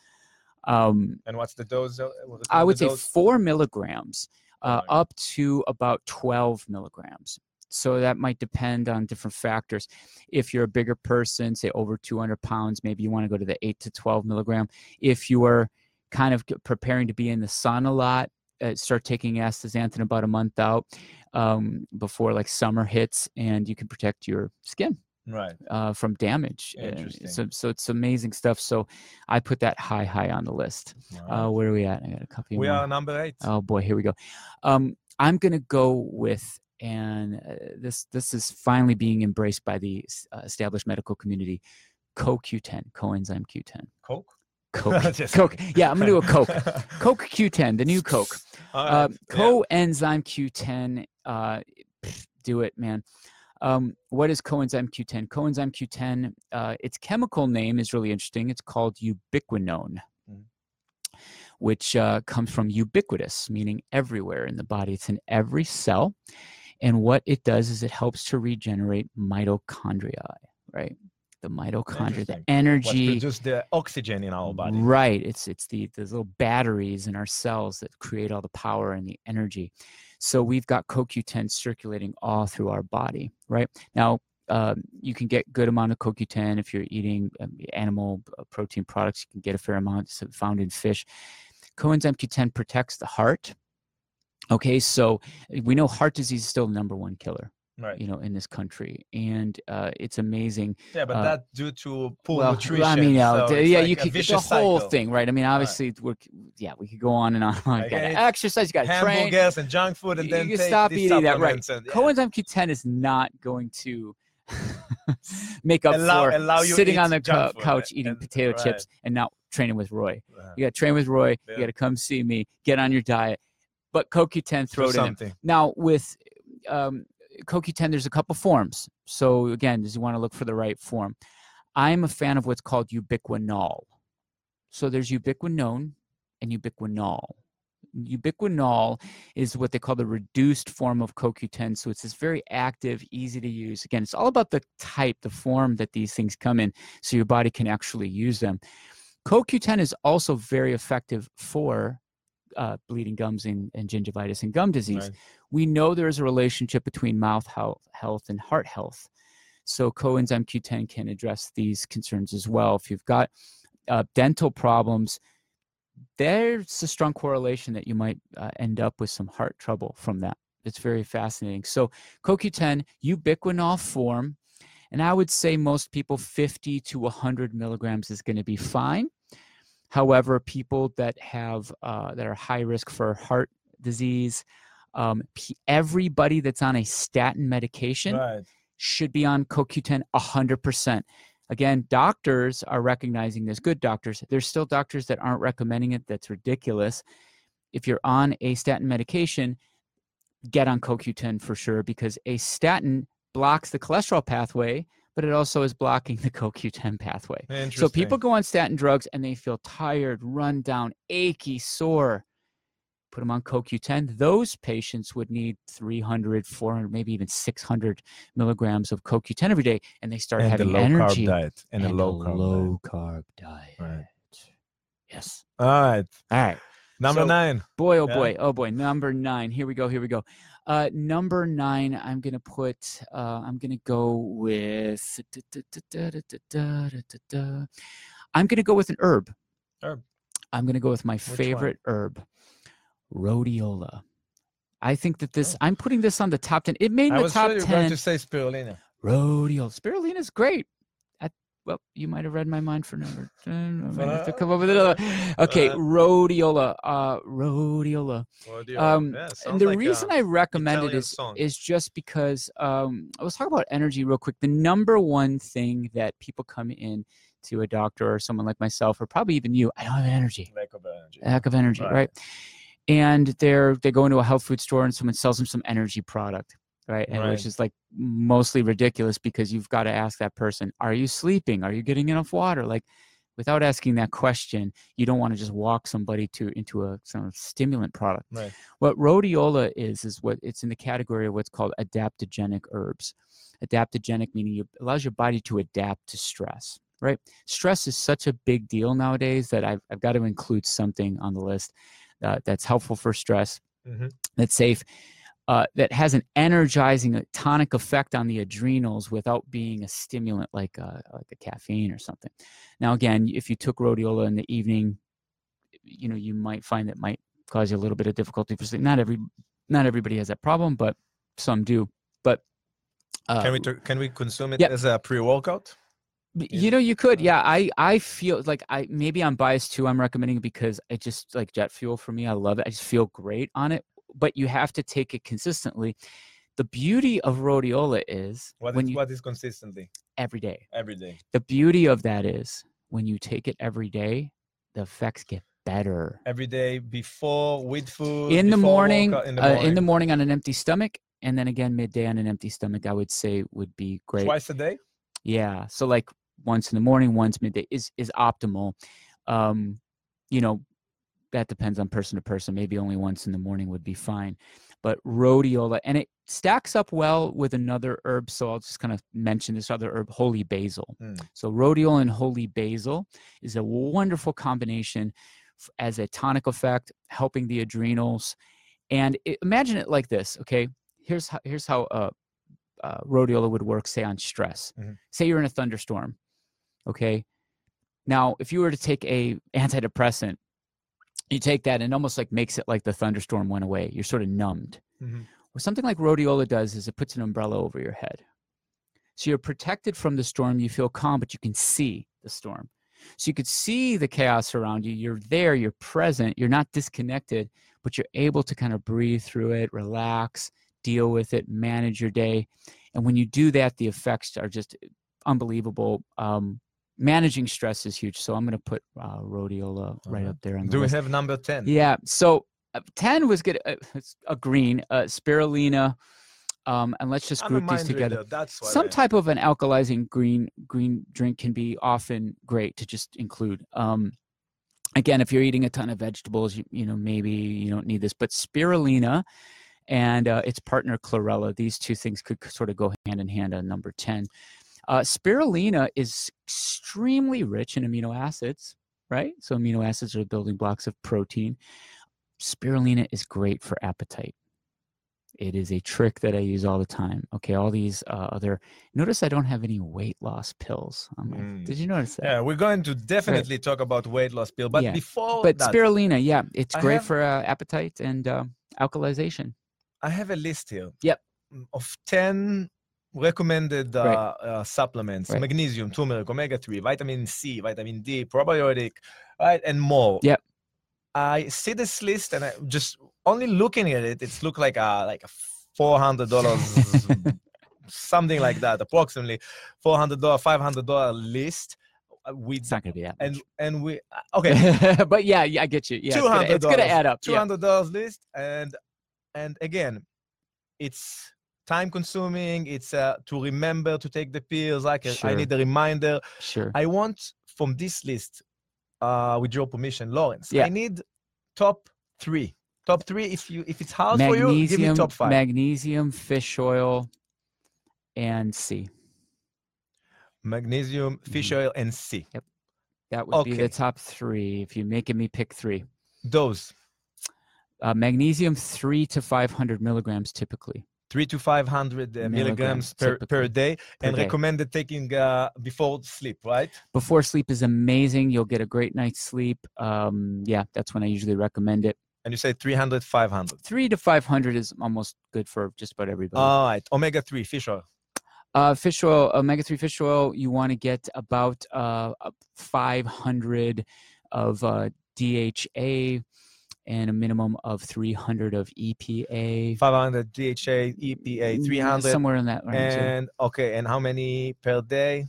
Um, And what's the dose? uh, I would say dose? four milligrams, uh, my up to about twelve milligrams. So that might depend on different factors. If you're a bigger person, say over 200 pounds, maybe you want to go to the 8 to 12 milligram. If you are kind of preparing to be in the sun a lot, uh, start taking astaxanthin about a month out um, before like summer hits, and you can protect your skin Right. uh, from damage. Uh, Interesting. so, so it's amazing stuff. So I put that high, high on the list. Alright. Uh, where are we at? I got a couple we more. are number eight. Oh boy, here we go. Um, I'm gonna go with, and uh, this this is finally being embraced by the uh, established medical community. CoQ10, coenzyme Q10. Coke. Coke, Coke. Yeah, I'm gonna do a Coke. Coke Q10, the new Coke. Uh, coenzyme Q10. Uh, do it, man. Um, what is coenzyme Q10? Coenzyme Q10. Uh, its chemical name is really interesting. It's called ubiquinone, Mm. which uh, comes from ubiquitous, meaning everywhere in the body. It's in every cell, and what it does is it helps to regenerate mitochondria. Right, the mitochondria, the. What energy. produce the oxygen in our body? Right. It's it's the those little batteries in our cells that create all the power and the energy. So we've got CoQ10 circulating all through our body. Right now, um, you can get good amount of CoQ10 if you're eating um, animal uh, protein products. You can get a fair amount it's found in fish. Coenzyme Q10 protects the heart. Okay, so we know heart disease is still the number one killer, Right. you know, in this country, and uh, it's amazing Yeah, but uh, that's due to poor well, nutrition. I mean, yeah, so d- yeah, like you could the whole cycle. thing, right? I mean, obviously, we're yeah, we could go on and on. Like, gotta exercise, you got to train. And junk food, and You- then you stop eating that, right. and- yeah. Coenzyme Q10 is not going to make up Allow- for allow you sitting on the food, couch right, eating and- potato right. chips and not training with Roy. Uh, You got to train with Roy. Yeah. You got to come see me. Get on your diet. But CoQ10, throw it in. Now with um, CoQ10, there's a couple forms. So again, does you want to look for the right form? I'm a fan of what's called ubiquinol. So there's ubiquinone and ubiquinol. Ubiquinol is what they call the reduced form of CoQ10. So it's this very active, easy to use. Again, it's all about the type, the form that these things come in, so your body can actually use them. CoQ10 is also very effective for uh, bleeding gums and, and gingivitis and gum disease Right. we know there is a relationship between mouth health, health and heart health. So coenzyme Q10 can address these concerns as well. If you've got uh, dental problems, there's a strong correlation that you might uh, end up with some heart trouble from that. It's very fascinating. So CoQ10 ubiquinol form, and I would say most people 50 to 100 milligrams is going to be fine. However, people that have uh, that are high risk for heart disease, um, p- everybody that's on a statin medication Right. should be on CoQ10 100%. Again, doctors are recognizing this, good doctors. There's still doctors that aren't recommending it. That's ridiculous. If you're on a statin medication, get on CoQ10 for sure because a statin blocks the cholesterol pathway, but it also is blocking the CoQ10 pathway. So people go on statin drugs and they feel tired, run down, achy, sore. Put them on CoQ10. Those patients would need 300, 400, maybe even 600 milligrams of CoQ10 every day, and they start and a having low energy carb diet and, a low carb diet. low carb diet. Right. Yes. All right. All right. Number So- nine. Boy, oh Yeah. boy, oh boy. Number nine. Here we go. Here we go. Uh, number nine. I'm gonna put. Uh, I'm gonna go with. I'm gonna go with an herb. Herb. I'm gonna go with my one? favorite herb, rhodiola. I think that this. Oh. I'm putting this on the top ten. It made I the was top sure you were going ten. to say spirulina. Rhodiola. Spirulina is great. Well, you might have read my mind for number 10. I might have to Uh, come up with another. Okay, uh, rhodiola. Uh, rhodiola. You- Um, yeah, and the like reason I recommend it Italian is song. is just because um, let's talk about energy real quick. The number one thing that people come in to a doctor or someone like myself, or probably even you, I don't have energy, lack of energy. lack of energy, Right. right? and they're they go into a health food store and someone sells them some energy product right? And Right. which is like mostly ridiculous because you've got to ask that person are you sleeping? Are you getting enough water? Like without asking that question you don't want to just walk somebody to into a some stimulant product. Right. what rhodiola is is what it's in the category of what's called adaptogenic herbs. Adaptogenic meaning it allows your body to adapt to stress right? Stress is such a big deal nowadays that i've, I've got to include something on the list uh, that's helpful for stress Mhm. that's safe uh, that has an energizing uh, tonic effect on the adrenals without being a stimulant like a, like a caffeine or something now again if you took rhodiola in the evening you know you might find that might cause you a little bit of difficulty for sleep not every not everybody has that problem but some do but uh, Can we can we consume it Yep. as a pre-workout? You know, you could. uh, Yeah, I I feel like I maybe I'm biased too. I'm recommending because it just like jet fuel for me. I love it. I just feel great on it. But you have to take it consistently. The beauty of rhodiola is What when is you what is consistently every day. every day? The beauty of that is when you take it every day, the effects get better. Every day before with food In the morning, workout, in the uh, morning, in the morning on an empty stomach, and then again midday on an empty stomach. I would say would be great. twice a day. Yeah. So like once in the morning, once midday is is optimal. Um, you know, that depends on person to person. Maybe only once in the morning would be fine. But rhodiola, and it stacks up well with another herb. So I'll just kind of mention this other herb, holy basil. Mm. So rhodiola and holy basil is a wonderful combination as a tonic effect, helping the adrenals. And i imagine it like this. Okay, here's how here's how uh, uh, rhodiola would work. Say on stress. Mhm. Say you're in a thunderstorm. Okay. Now, if you were to take a antidepressant, you take that and it almost like makes it like the thunderstorm went away. You're sort of numbed. Mhm. What something like rhodiola does is it puts an umbrella over your head. So you're protected from the storm. You feel calm, but you can see the storm. So you could see the chaos around you. You're there, you're present, you're not disconnected, but you're able to kind of breathe through it, relax, deal with it, manage your day. And when you do that, the effects are just unbelievable. Um, managing stress is huge. So I'm going to put uh, rhodiola right up there on the Do we have number ten? Yeah. So uh, 10 was good. Uh, it's a green, uh, spirulina. Um, and let's just group these together. reader. That's what Some type of an alkalizing green green drink can be often great to just include. Um, again, if you're eating a ton of vegetables, you, you know maybe you don't need this. But spirulina and uh, its partner chlorella, these two things could sort of go hand in hand on number 10. Uh, spirulina is extremely rich in amino acids, right? So amino acids are the building blocks of protein. Spirulina is great for appetite. It is a trick that I use all the time. Okay, all these uh, other. Notice I don't have any weight loss pills. Mm. Did you notice that? Yeah, we're going to definitely talk about weight loss pill, but Yeah, before but that, spirulina, yeah, it's I great have- for uh, appetite and uh, alkalization. I have a list here. Yep. Of ten recommended uh, Right. uh, supplements: Right. magnesium, turmeric, omega three, vitamin C, vitamin D, probiotic, right, and more. Yep. I see this list, and I just only looking at it, it's look like a like a four hundred dollars, something like that, approximately four hundred dollar, five hundred dollar list. uh, With It's not to be that. and much. and we uh, okay but yeah, yeah, I get you. Yeah, it's gonna- it's to add up. two Yeah. hundred dollars list and and again it's time consuming it's uh, to remember to take the pills like uh, i need a reminder Sure. i want from this list uh with your permission lawrence Yeah. i need top three top three if you if it's hard for you give me magnesium, top five magnesium, fish oil, and C. magnesium fish oil and c Yep. That would be the top three if you're making me pick three. those Uh, magnesium, three to 500 milligrams typically. Three to 500 uh, milligrams Milligrams per, per day per and day. recommended taking uh before sleep right Before sleep is amazing. You'll get a great night's sleep. Um, yeah, that's when I usually recommend it. and you say 300 500 Three to 500 is almost good for just about everybody. all right omega 3 fish oil Uh, fish oil, omega 3 fish oil, you want to get about uh, 500 of uh, DHA and a minimum of 300 of EPA. 500 DHA, EPA, Mm, 300. Somewhere in that range. yeah. And okay, and how many per day?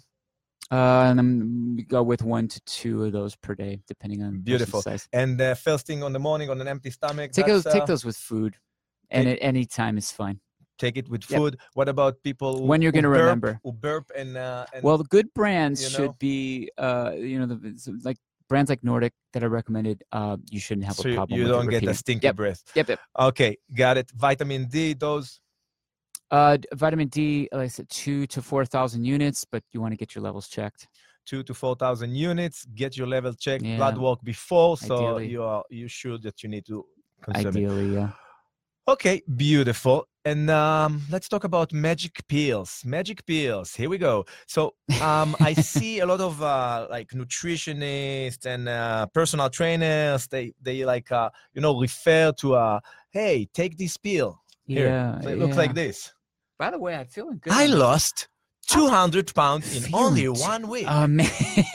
Uh, and we go with one to two of those per day, depending on Beautiful. size. And uh, first thing on the morning on an empty stomach. Take those, take uh, those with food, and take- at any time is fine. take it with Yep. food. What about people who, When you're gonna remember. Who burp and, uh, and Well, the good brands you know? should be, uh, you know, the like brands like Nordic that I recommended. Uh, you shouldn't have so a problem. you with it don't get the repeating. stinky Yep. breath. Yep, yep. Okay, got it. Vitamin D dose. Uh, vitamin D, like I said, two to four thousand units, but you want to get your levels checked. two to four thousand units. Get your level checked, blood work before, so Ideally. you are you sure that you need to consume it. Ideally, yeah. Okay, beautiful. And um, let's talk about magic pills. Magic pills. Here we go. So um, I see a lot of uh, like nutritionists and uh, personal trainers. They they like uh, you know refer to uh, hey, take this pill. Here, Yeah, so it looks like this. By the way, I'm feeling good. I lost 200 pounds in only one week. Amazing.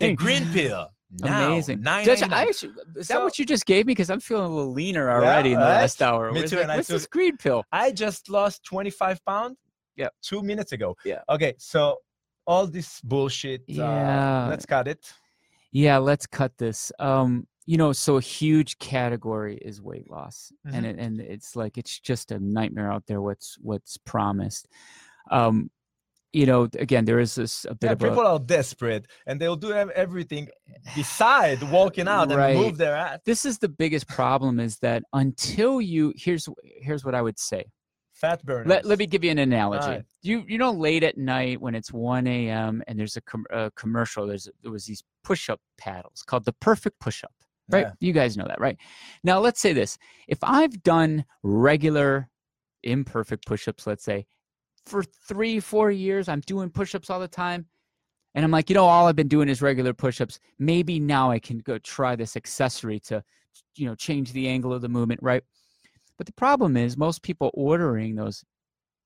the green pill. Now, Amazing. Nine, Judge, I actually, is that what you just gave me? Because I'm feeling a little leaner already in the right? last hour. Me What's too, and I What's this green pill? I just lost 25 pounds. Yep. Two minutes ago. Yeah. Okay, so all this bullshit. Uh, Yeah. let's cut it. Yeah, let's cut this. Um, you know, so a huge category is weight loss, Mhm. and it, and it's like it's just a nightmare out there. What's what's promised? Um, you know, again, there is this a bit Yeah, of people a. are desperate and they'll do everything beside walking out Right. and move their ass. This is the biggest problem: is that until you here's here's what I would say. Fat burn. Let, let me give you an analogy. Alright. You you know late at night when it's 1 a.m. and there's a, com- a commercial. There's there was these push-up paddles called the Perfect Push-up. Right? Yeah. You guys know that, right? Now let's say this: if I've done regular imperfect push-ups, let's say for three four years, I'm doing push-ups all the time. And I'm like, you know, all I've been doing is regular push-ups. Maybe now I can go try this accessory to, you know, change the angle of the movement, right? But the problem is most people ordering those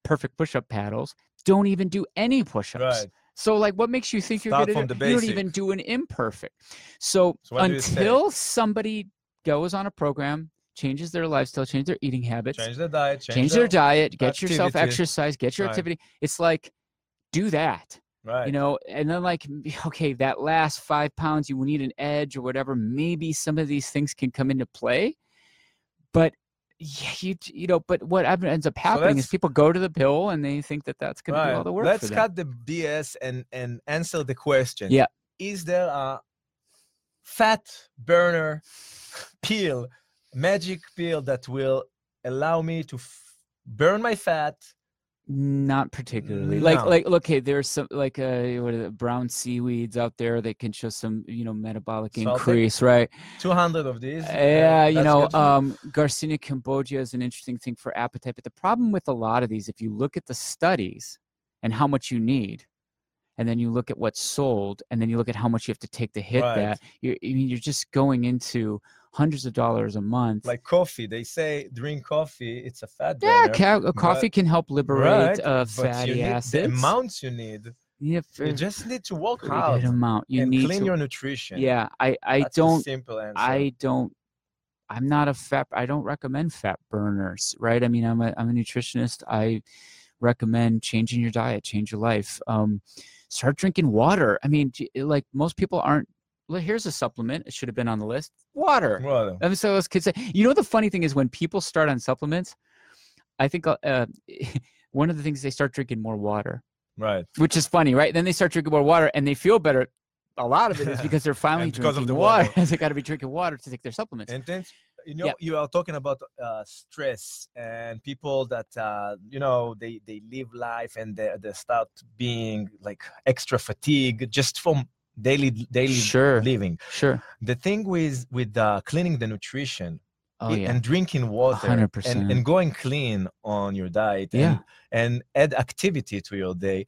perfect push-up paddles don't even do any push-ups. Right. So like what makes you think you're Start good from at the it? You don't even do an imperfect. So, So do until somebody goes on a program, changes their lifestyle, change their eating habits, Change their diet. Change, change the, their diet, get yourself exercise, get your Right. activity. It's like do that Right. you know and then like okay that last five pounds you need an edge or whatever maybe some of these things can come into play but yeah, you you know but what ends up happening is people go to the pill and they think that that's going to do all the work Let's cut the BS and and answer the question. Yeah. Is there a fat burner pill, magic pill that will allow me to f- burn my fat? not particularly like No. like okay there's some like uh what are the brown seaweeds out there that can show some you know metabolic increase right 200 of these. uh, Yeah, you know, um, Garcinia cambogia is an interesting thing for appetite. But the problem with a lot of these, if you look at the studies and how much you need, and then you look at what's sold, and then you look at how much you have to take to hit Right. that, you're I mean, you're just going into hundreds of dollars a month. like coffee, they say drink coffee. It's a fat yeah, burner. ca- uh, coffee can help liberate right, uh, fatty need acids. The amounts you need. yeah, You just need to work out amount. You and need clean to. your nutrition. yeah, I I That's don't simple answer. I don't I'm not a fat I don't recommend fat burners, right? I mean, I'm a I'm a nutritionist. I recommend changing your diet, change your life. Um start drinking water. I mean, like most people aren't well, here's a supplement. It should have been on the list. Water. I mean, so as kids say, you know, the funny thing is when people start on supplements, I think uh, uh, one of the things they start drinking more water, right. which is funny, right? Then they start drinking more water and they feel better. A lot of it is because they're finally And because drinking of the water. water. they got to be drinking water to take their supplements. And then you know you are talking about uh, stress and people that uh, you know they they live life and they, they start being like extra fatigue just from daily daily Sure. living. Sure. The thing with with uh, cleaning the nutrition Oh i- yeah. and drinking water and, 100%. and going clean on your diet Yeah. and, and add activity to your day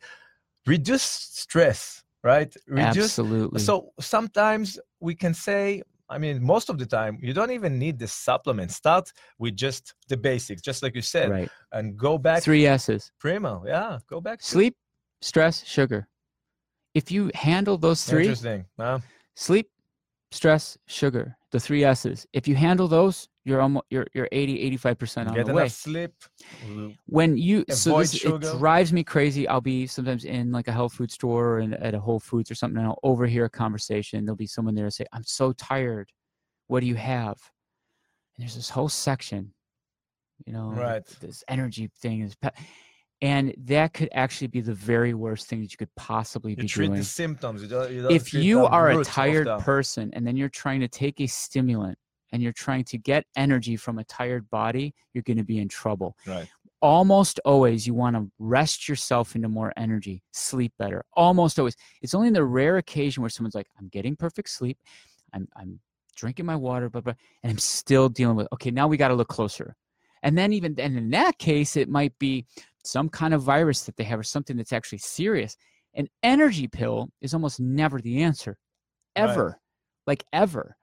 reduce stress right reduce Absolutely. so sometimes we can say i mean most of the time you don't even need the supplement start with just the basics just like you said right. and go back Three S's: primo yeah go back to sleep, stress, sugar. If you handle those three, interesting huh? sleep, stress, sugar, the three S's. If you handle those, you're almost you're you're 80 85% on Get the enough way. sleep. When you so Avoid this, it drives me crazy. I'll be sometimes in like a health food store or in, at a Whole Foods or something and I'll overhear a conversation. There'll be someone there and say, "I'm so tired. What do you have?" And there's this whole section, you know, Right. this energy thing is pe- and that could actually be the very worst thing that you could possibly You be treat doing the symptoms. You don't, you don't if you are a tired person and then you're trying to take a stimulant and you're trying to get energy from a tired body, you're going to be in trouble. Right. Almost always, you want to rest yourself into more energy, sleep better. Almost always. It's only in the rare occasion where someone's like, I'm getting perfect sleep, I'm, I'm drinking my water, blah, blah, and I'm still dealing with, okay, now we got to look closer. And then, even and in that case, it might be some kind of virus that they have or something that's actually serious. An energy pill is almost never the answer, Right. ever, like ever.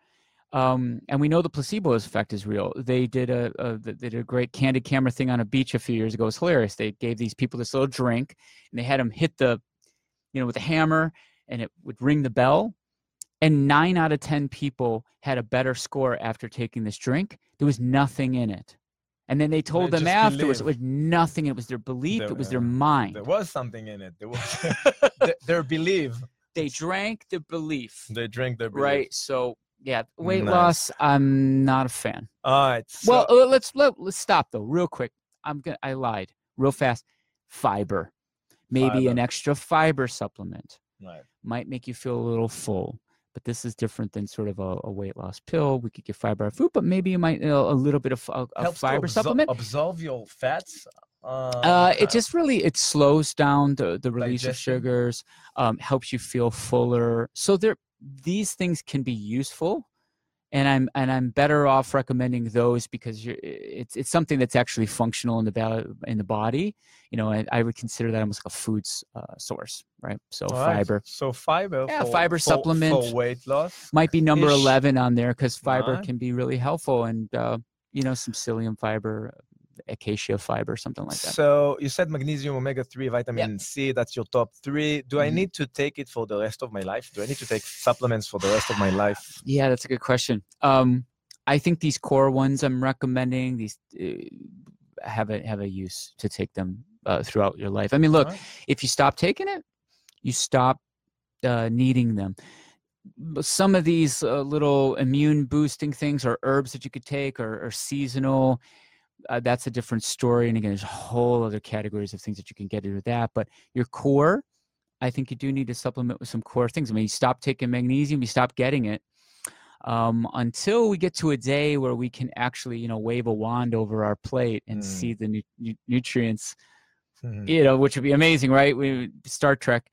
Um, and we know the placebo effect is real. They did a, a they did a great candid camera thing on a beach a few years ago. It was hilarious. They gave these people this little drink, and they had them hit the, you know, with a hammer, and it would ring the bell. And nine out of ten people had a better score after taking this drink. There was nothing in it. And then they told them afterwards it was nothing. It was their belief. There- it was their uh, mind. There was something in it. There was th- their belief. they drank the belief. They drank their belief. right so yeah weight Nice. loss i'm not a fan All right. So, well let's let, let's stop though real quick i'm gonna i lied real fast fiber maybe an extra fiber supplement right. might make you feel a little full but this is different than sort of a, a weight loss pill. We could get fiber out food but maybe you might you know, a little bit of a, a fiber absor- supplement. Absolve your fats. Uh, uh, it uh, just really it slows down the, the release of sugars um, helps you feel fuller. So there these things can be useful and i'm and i'm better off recommending those because you're, it's it's something that's actually functional in the in the body you know I, I would consider that almost like a foods uh, source right so all right, fiber So fiber. Yeah, for, fiber for- supplement. for weight loss. might be number 11 on there because fiber Right. can be really helpful and uh, you know some psyllium fiber acacia fiber something like that So you said magnesium, omega three, vitamin C. That's your top three. Do I Mhm. need to take it for the rest of my life? Do I need to take supplements for the rest of my life? Yeah, that's a good question. Um, I think these core ones I'm recommending these uh, have a have a use to take them uh, throughout your life. I mean, look, Alright. if you stop taking it, you stop uh, needing them. Some of these uh, little immune boosting things or herbs that you could take or, or seasonal. Uh, that's a different story. And again, there's whole other categories of things that you can get into that. But your core, I think you do need to supplement with some core things. I mean, you stop taking magnesium, you stop getting it um, until we get to a day where we can actually, you know, wave a wand over our plate and Mm. see the nu- nu- nutrients, Mhm. you know, which would be amazing, right? We Star Trek,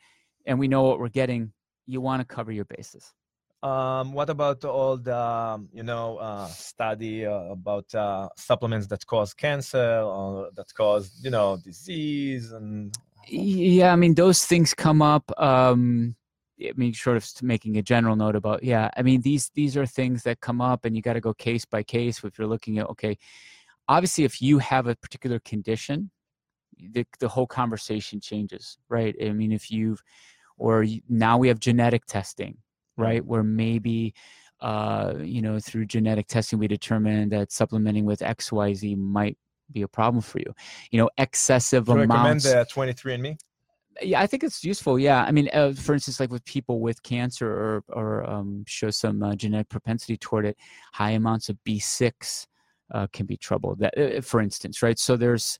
and we know what we're getting. You want to cover your bases. Um, what about all the um, you know uh, study uh, about uh, supplements that cause cancer or that cause you know disease and Yeah, I mean, those things come up. Um, I mean, sort of making a general note about, yeah, I mean, these these are things that come up, and you got to go case by case. If you're looking at, okay, obviously, if you have a particular condition, the the whole conversation changes, right? I mean, if you've, or now we have genetic testing, right, where maybe. Uh, you know, through genetic testing, we determined that supplementing with X, Y, Z might be a problem for you. You know, excessive do you recommend the 23andMe? yeah i think it's useful yeah i mean uh, for instance like with people with cancer or or um, show some uh, genetic propensity toward it high amounts of b6 uh, can be trouble that uh, for instance right so there's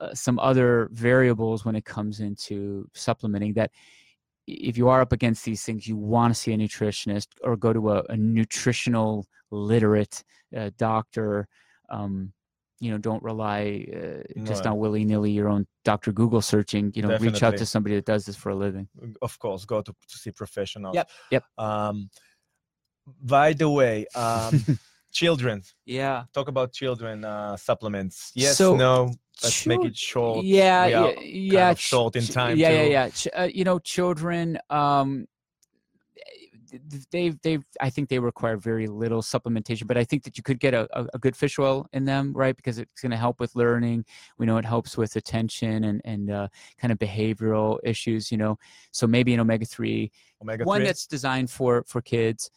uh, some other variables when it comes into supplementing that if you are up against these things you want to see a nutritionist or go to a, a nutritional literate uh, doctor um, you know don't rely uh, just on willy-nilly your own dr google searching you know reach out to somebody that does this for a living Of course, go to, to see professionals. Yep, yep. Um, by the way, um, children. yeah Talk about children uh, supplements. Yes, So, no. Let's make it short. yeah yeah yeah of short in time, yeah yeah too. yeah Ch- uh, you know children um they they i think they require very little supplementation but i think that you could get a, a, a good fish oil in them right because it's going to help with learning we know it helps with attention and and uh, kind of behavioral issues you know so maybe an omega-3 omega-3 one that's designed for for kids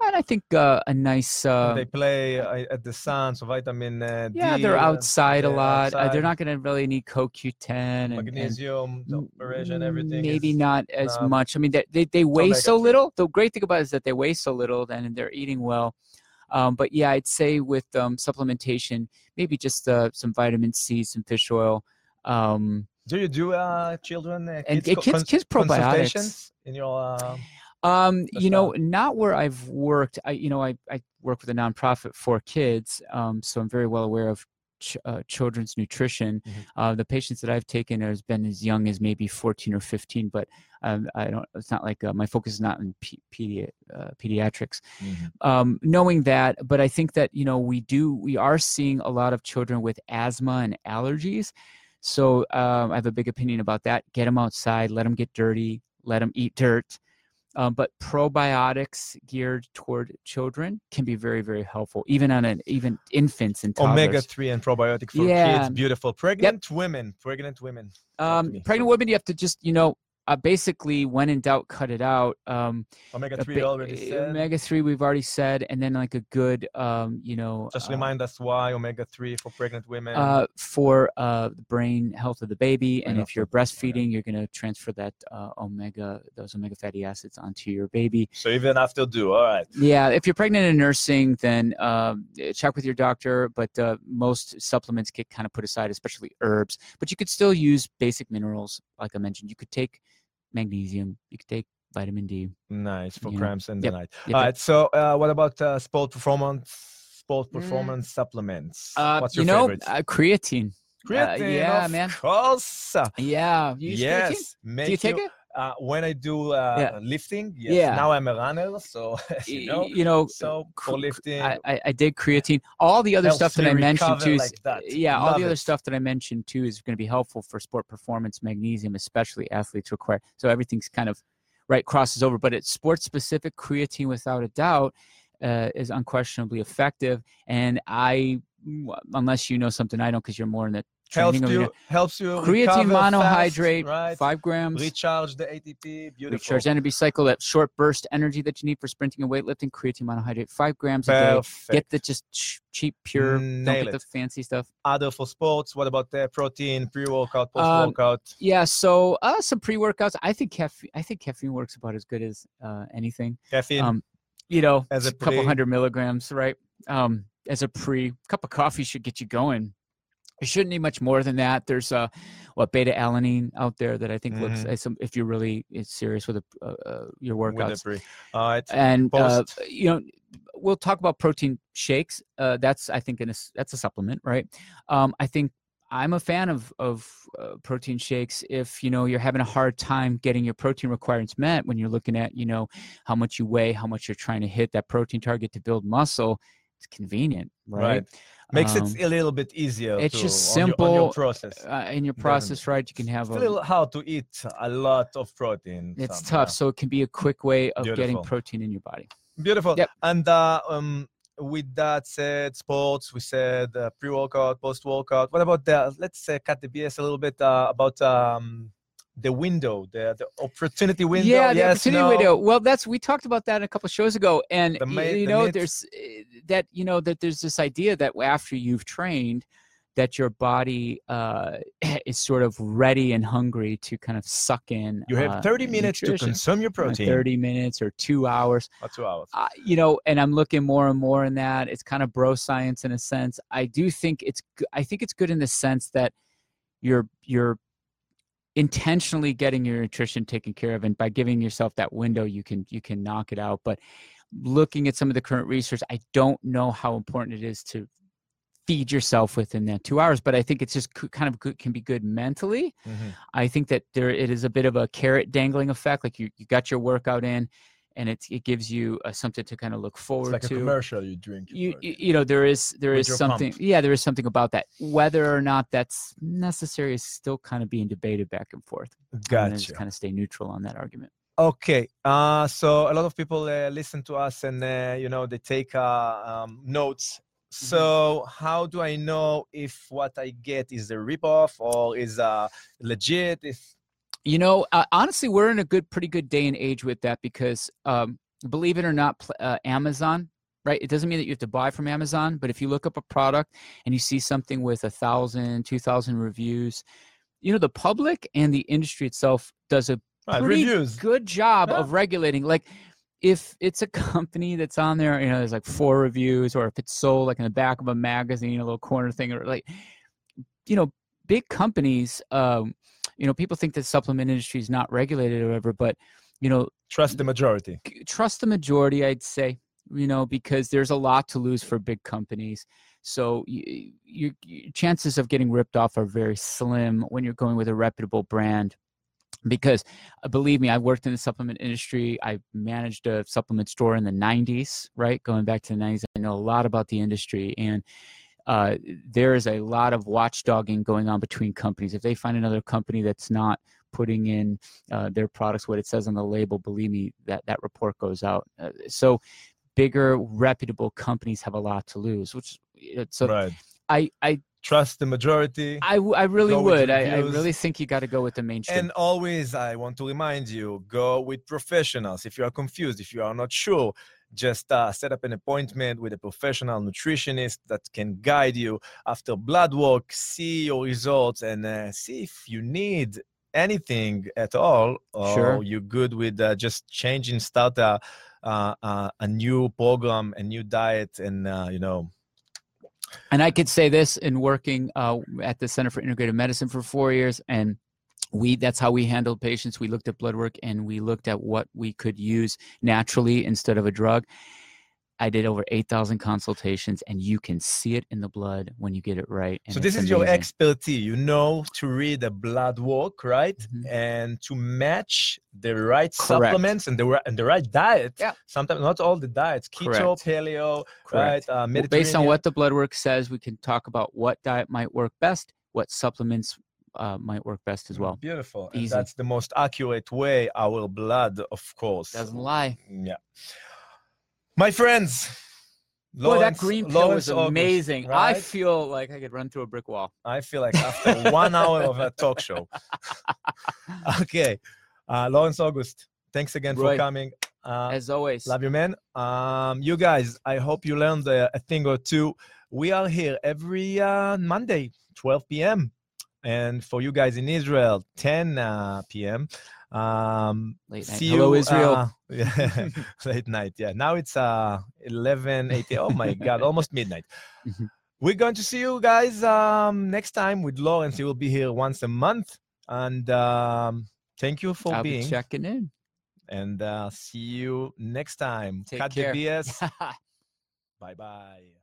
And I think uh, a nice. Uh, they play uh, at the sun, so vitamin uh, yeah, they're uh, outside a lot. Uh, outside. they're not going to really need CoQ10 and, and magnesium, operation, everything. Maybe not as um, much. I mean, they they, they weigh so omega-3. little. The great thing about it is that they weigh so little, and they're eating well. Um, but yeah, I'd say with um, supplementation, maybe just uh, some vitamin C, some fish oil. Um, Do you do uh, children And, kids, co- kids- kids probiotics. in your? Um, you know, not where I've worked. I, you know, I, I work with a nonprofit for kids, um, so I'm very well aware of ch- uh, children's nutrition. Mhm. Uh, the patients that I've taken has been as young as maybe 14 or 15, but um, I don't. It's not like uh, my focus is not in pe- pedi- uh, pediatrics. Um, knowing that, but I think that you know we do we are seeing a lot of children with asthma and allergies. So um, I have a big opinion about that. Get them outside, let them get dirty, let them eat dirt. Um, but probiotics geared toward children can be very, very helpful, even on an even infants and toddlers. Omega three and probiotic for Yeah. kids, beautiful. Pregnant women, pregnant women. Um, pregnant women, you have to just you know, uh, basically, when in doubt, cut it out. Um, omega 3 already uh, said. Omega three, we've already said, and then like a good, um, you know, Just uh, remind us why omega three for pregnant women. uh, for uh, the brain health of the baby. And if you're of the- okay. breastfeeding, you're going to transfer that uh, omega, those omega fatty acids onto your baby. so even after do, all right. Yeah, if you're pregnant and nursing, then um, eh, check with your doctor. But uh, most supplements get kind of put aside, especially herbs. But you could still use basic minerals, like I mentioned. You could take magnesium. You could take vitamin D. Nice for You know, cramps in the night. Yep, All yep. right. So uh, what about uh, sport performance? Sport Mm. performance supplements. Uh, What's your you know, favorite? uh, creatine. Creatine, yeah, of man. course. Yeah, you use creatine? yes. Do you take it? Uh, when I do uh, Yeah. lifting, yes. Yeah. Now I'm a runner, so you know. you know, So for lifting, I, I, dig creatine. All the other stuff that I mentioned too. Is, like. Yeah, all Love the other stuff that I mentioned too is going to be helpful for sport performance. Magnesium, especially athletes require. So everything's kind of right crosses over. But it's sports specific creatine, without a doubt, uh, is unquestionably effective. And I unless you know something I don't, because you're more in the helps you, helps you Creatine recover fast, monohydrate, right? five grams. Recharge the ATP. Beautiful. Recharge energy cycle, that short burst energy that you need for sprinting and weightlifting. Creatine monohydrate, five grams a day. Get the just ch- cheap, pure. Nail don't get the fancy stuff. Other for sports. What about the protein, pre-workout, Um, post-workout? Yeah, so uh, some pre-workouts. I think caffeine. I think caffeine works about as good as uh, anything. Caffeine. Um, you know, As a a couple hundred milligrams, right? Um, as a pre, cup of coffee should get you going. You shouldn't need much more than that. There's uh, what beta alanine out there that I think looks Mhm. as some, if you're really uh, serious with a, uh, uh, your with workouts. All right. and uh, you know we'll talk about protein shakes uh, that's i think in a, that's a supplement right um, i think i'm a fan of of uh, protein shakes if you know you're having a hard time getting your protein requirements met when you're looking at you know how much you weigh how much you're trying to hit that protein target to build muscle it's convenient right, Right. Makes Um, it a little bit easier. it's to, just on your- on your simple, process. uh, in your process right you can have a little hard to eat a lot of protein. it's somehow. tough so it can be a quick way of getting protein in your body Beautiful. Yep. And uh, um, with that said, sports, we said uh, pre-workout, post-workout. What about the? Let's uh, cut the BS a little bit uh, about um, the window, the, the opportunity window. Yeah, the yes, opportunity no? window. Well, that's we talked about that a couple shows ago, and The you know, myth. there's uh, that you know that there's this idea that after you've trained, that your body uh, is sort of ready and hungry to kind of suck in. You have uh, 30 minutes to consume your protein. Thirty minutes or two hours. Or two hours. Uh, you know, and I'm looking more and more in that. It's kind of bro science in a sense. I do think it's. I think it's good in the sense that you're you're intentionally getting your nutrition taken care of, and by giving yourself that window, you can you can knock it out. But looking at some of the current research, I don't know how important it is to feed yourself within that two hours. But I think it's just kind of good, can be good mentally. Mhm. I think that there it is a bit of a carrot dangling effect. Like you, you got your workout in, and it it gives you uh, something to kind of look It's forward like a to. commercial you drink. You, you you know there is there is something pump. yeah there is something about that whether or not that's necessary is still kind of being debated back and forth. Gotcha. just kind of stay neutral on that argument. Okay, uh, so a lot of people uh, listen to us and uh, you know they take uh, um, notes. Mm-hmm. So how do I know if what I get is a ripoff or is uh, legit? If You know, uh, honestly, we're in a good, pretty good day and age with that because um, believe it or not, uh, Amazon, right? It doesn't mean that you have to buy from Amazon, but if you look up a product and you see something with a thousand, two thousand reviews, you know, the public and the industry itself does a Right, pretty reviews. good job Yeah. of regulating. Like, if it's a company that's on there, you know, there's like four reviews, or if it's sold like in the back of a magazine, a little corner thing, or like, you know, big companies, um, you know, people think the supplement industry is not regulated or whatever, but you know, Trust the majority. trust the majority, I'd say, you know, because there's a lot to lose for big companies. So y- your, your chances of getting ripped off are very slim when you're going with a reputable brand. Because uh, believe me, I worked in the supplement industry. I managed a supplement store in the 90s, right? Going back to the 90s, I know a lot about the industry. And uh, there is a lot of watchdogging going on between companies. If they find another company that's not putting in uh, their products what it says on the label, believe me, that that report goes out. Uh, so bigger, reputable companies have a lot to lose. Which uh, so right. I I Trust the majority. I, I really would. I, I really think you got to go with the mainstream. And always, I want to remind you go with professionals. If you are confused, if you are not sure, just uh, set up an appointment with a professional nutritionist that can guide you after blood work, see your results, and uh, see if you need anything at all, or Sure. you're good with uh, just changing, start a, uh, uh, a new program, a new diet, and uh, you know, And I could say this in working uh, at the Center for Integrative Medicine for four years, and we that's how we handled patients. We looked at blood work and we looked at what we could use naturally instead of a drug. I did over 8,000 consultations, and you can see it in the blood when you get it right. so this it's is your expertise. You know to read a blood work, right? Mhm. and to match the right Correct. supplements and the ri- and the right diet. Yeah. Sometimes not all the diets. Keto, Correct. paleo, Correct. right? Uh, Well, based on what the blood work says, we can talk about what diet might work best, what supplements uh, might work best as well. Beautiful. And that's the most accurate way. Our blood, of course. Doesn't lie. Yeah. My friends. Boy, that green pill Lawrence was amazing. I feel like I could run through a brick wall. I feel like after one hour of a talk show. Okay. Uh, Lawrence August, thanks again for coming. Uh, As always. Love you, man. Um, you guys, I hope you learned a, a thing or two. We are here every uh, Monday, 12 p.m. And for you guys in Israel, 10 uh, p.m. Um, Late night. see Hello, you, Israel. uh, yeah, late night. Yeah. Now it's uh, 11, 80. Oh my God, almost midnight. Mhm. We're going to see you guys um, next time with Lawrence. He will be here once a month. And um, thank you for I'll being. be checking in. and uh, see you next time. Take Cut care. the BS. bye bye.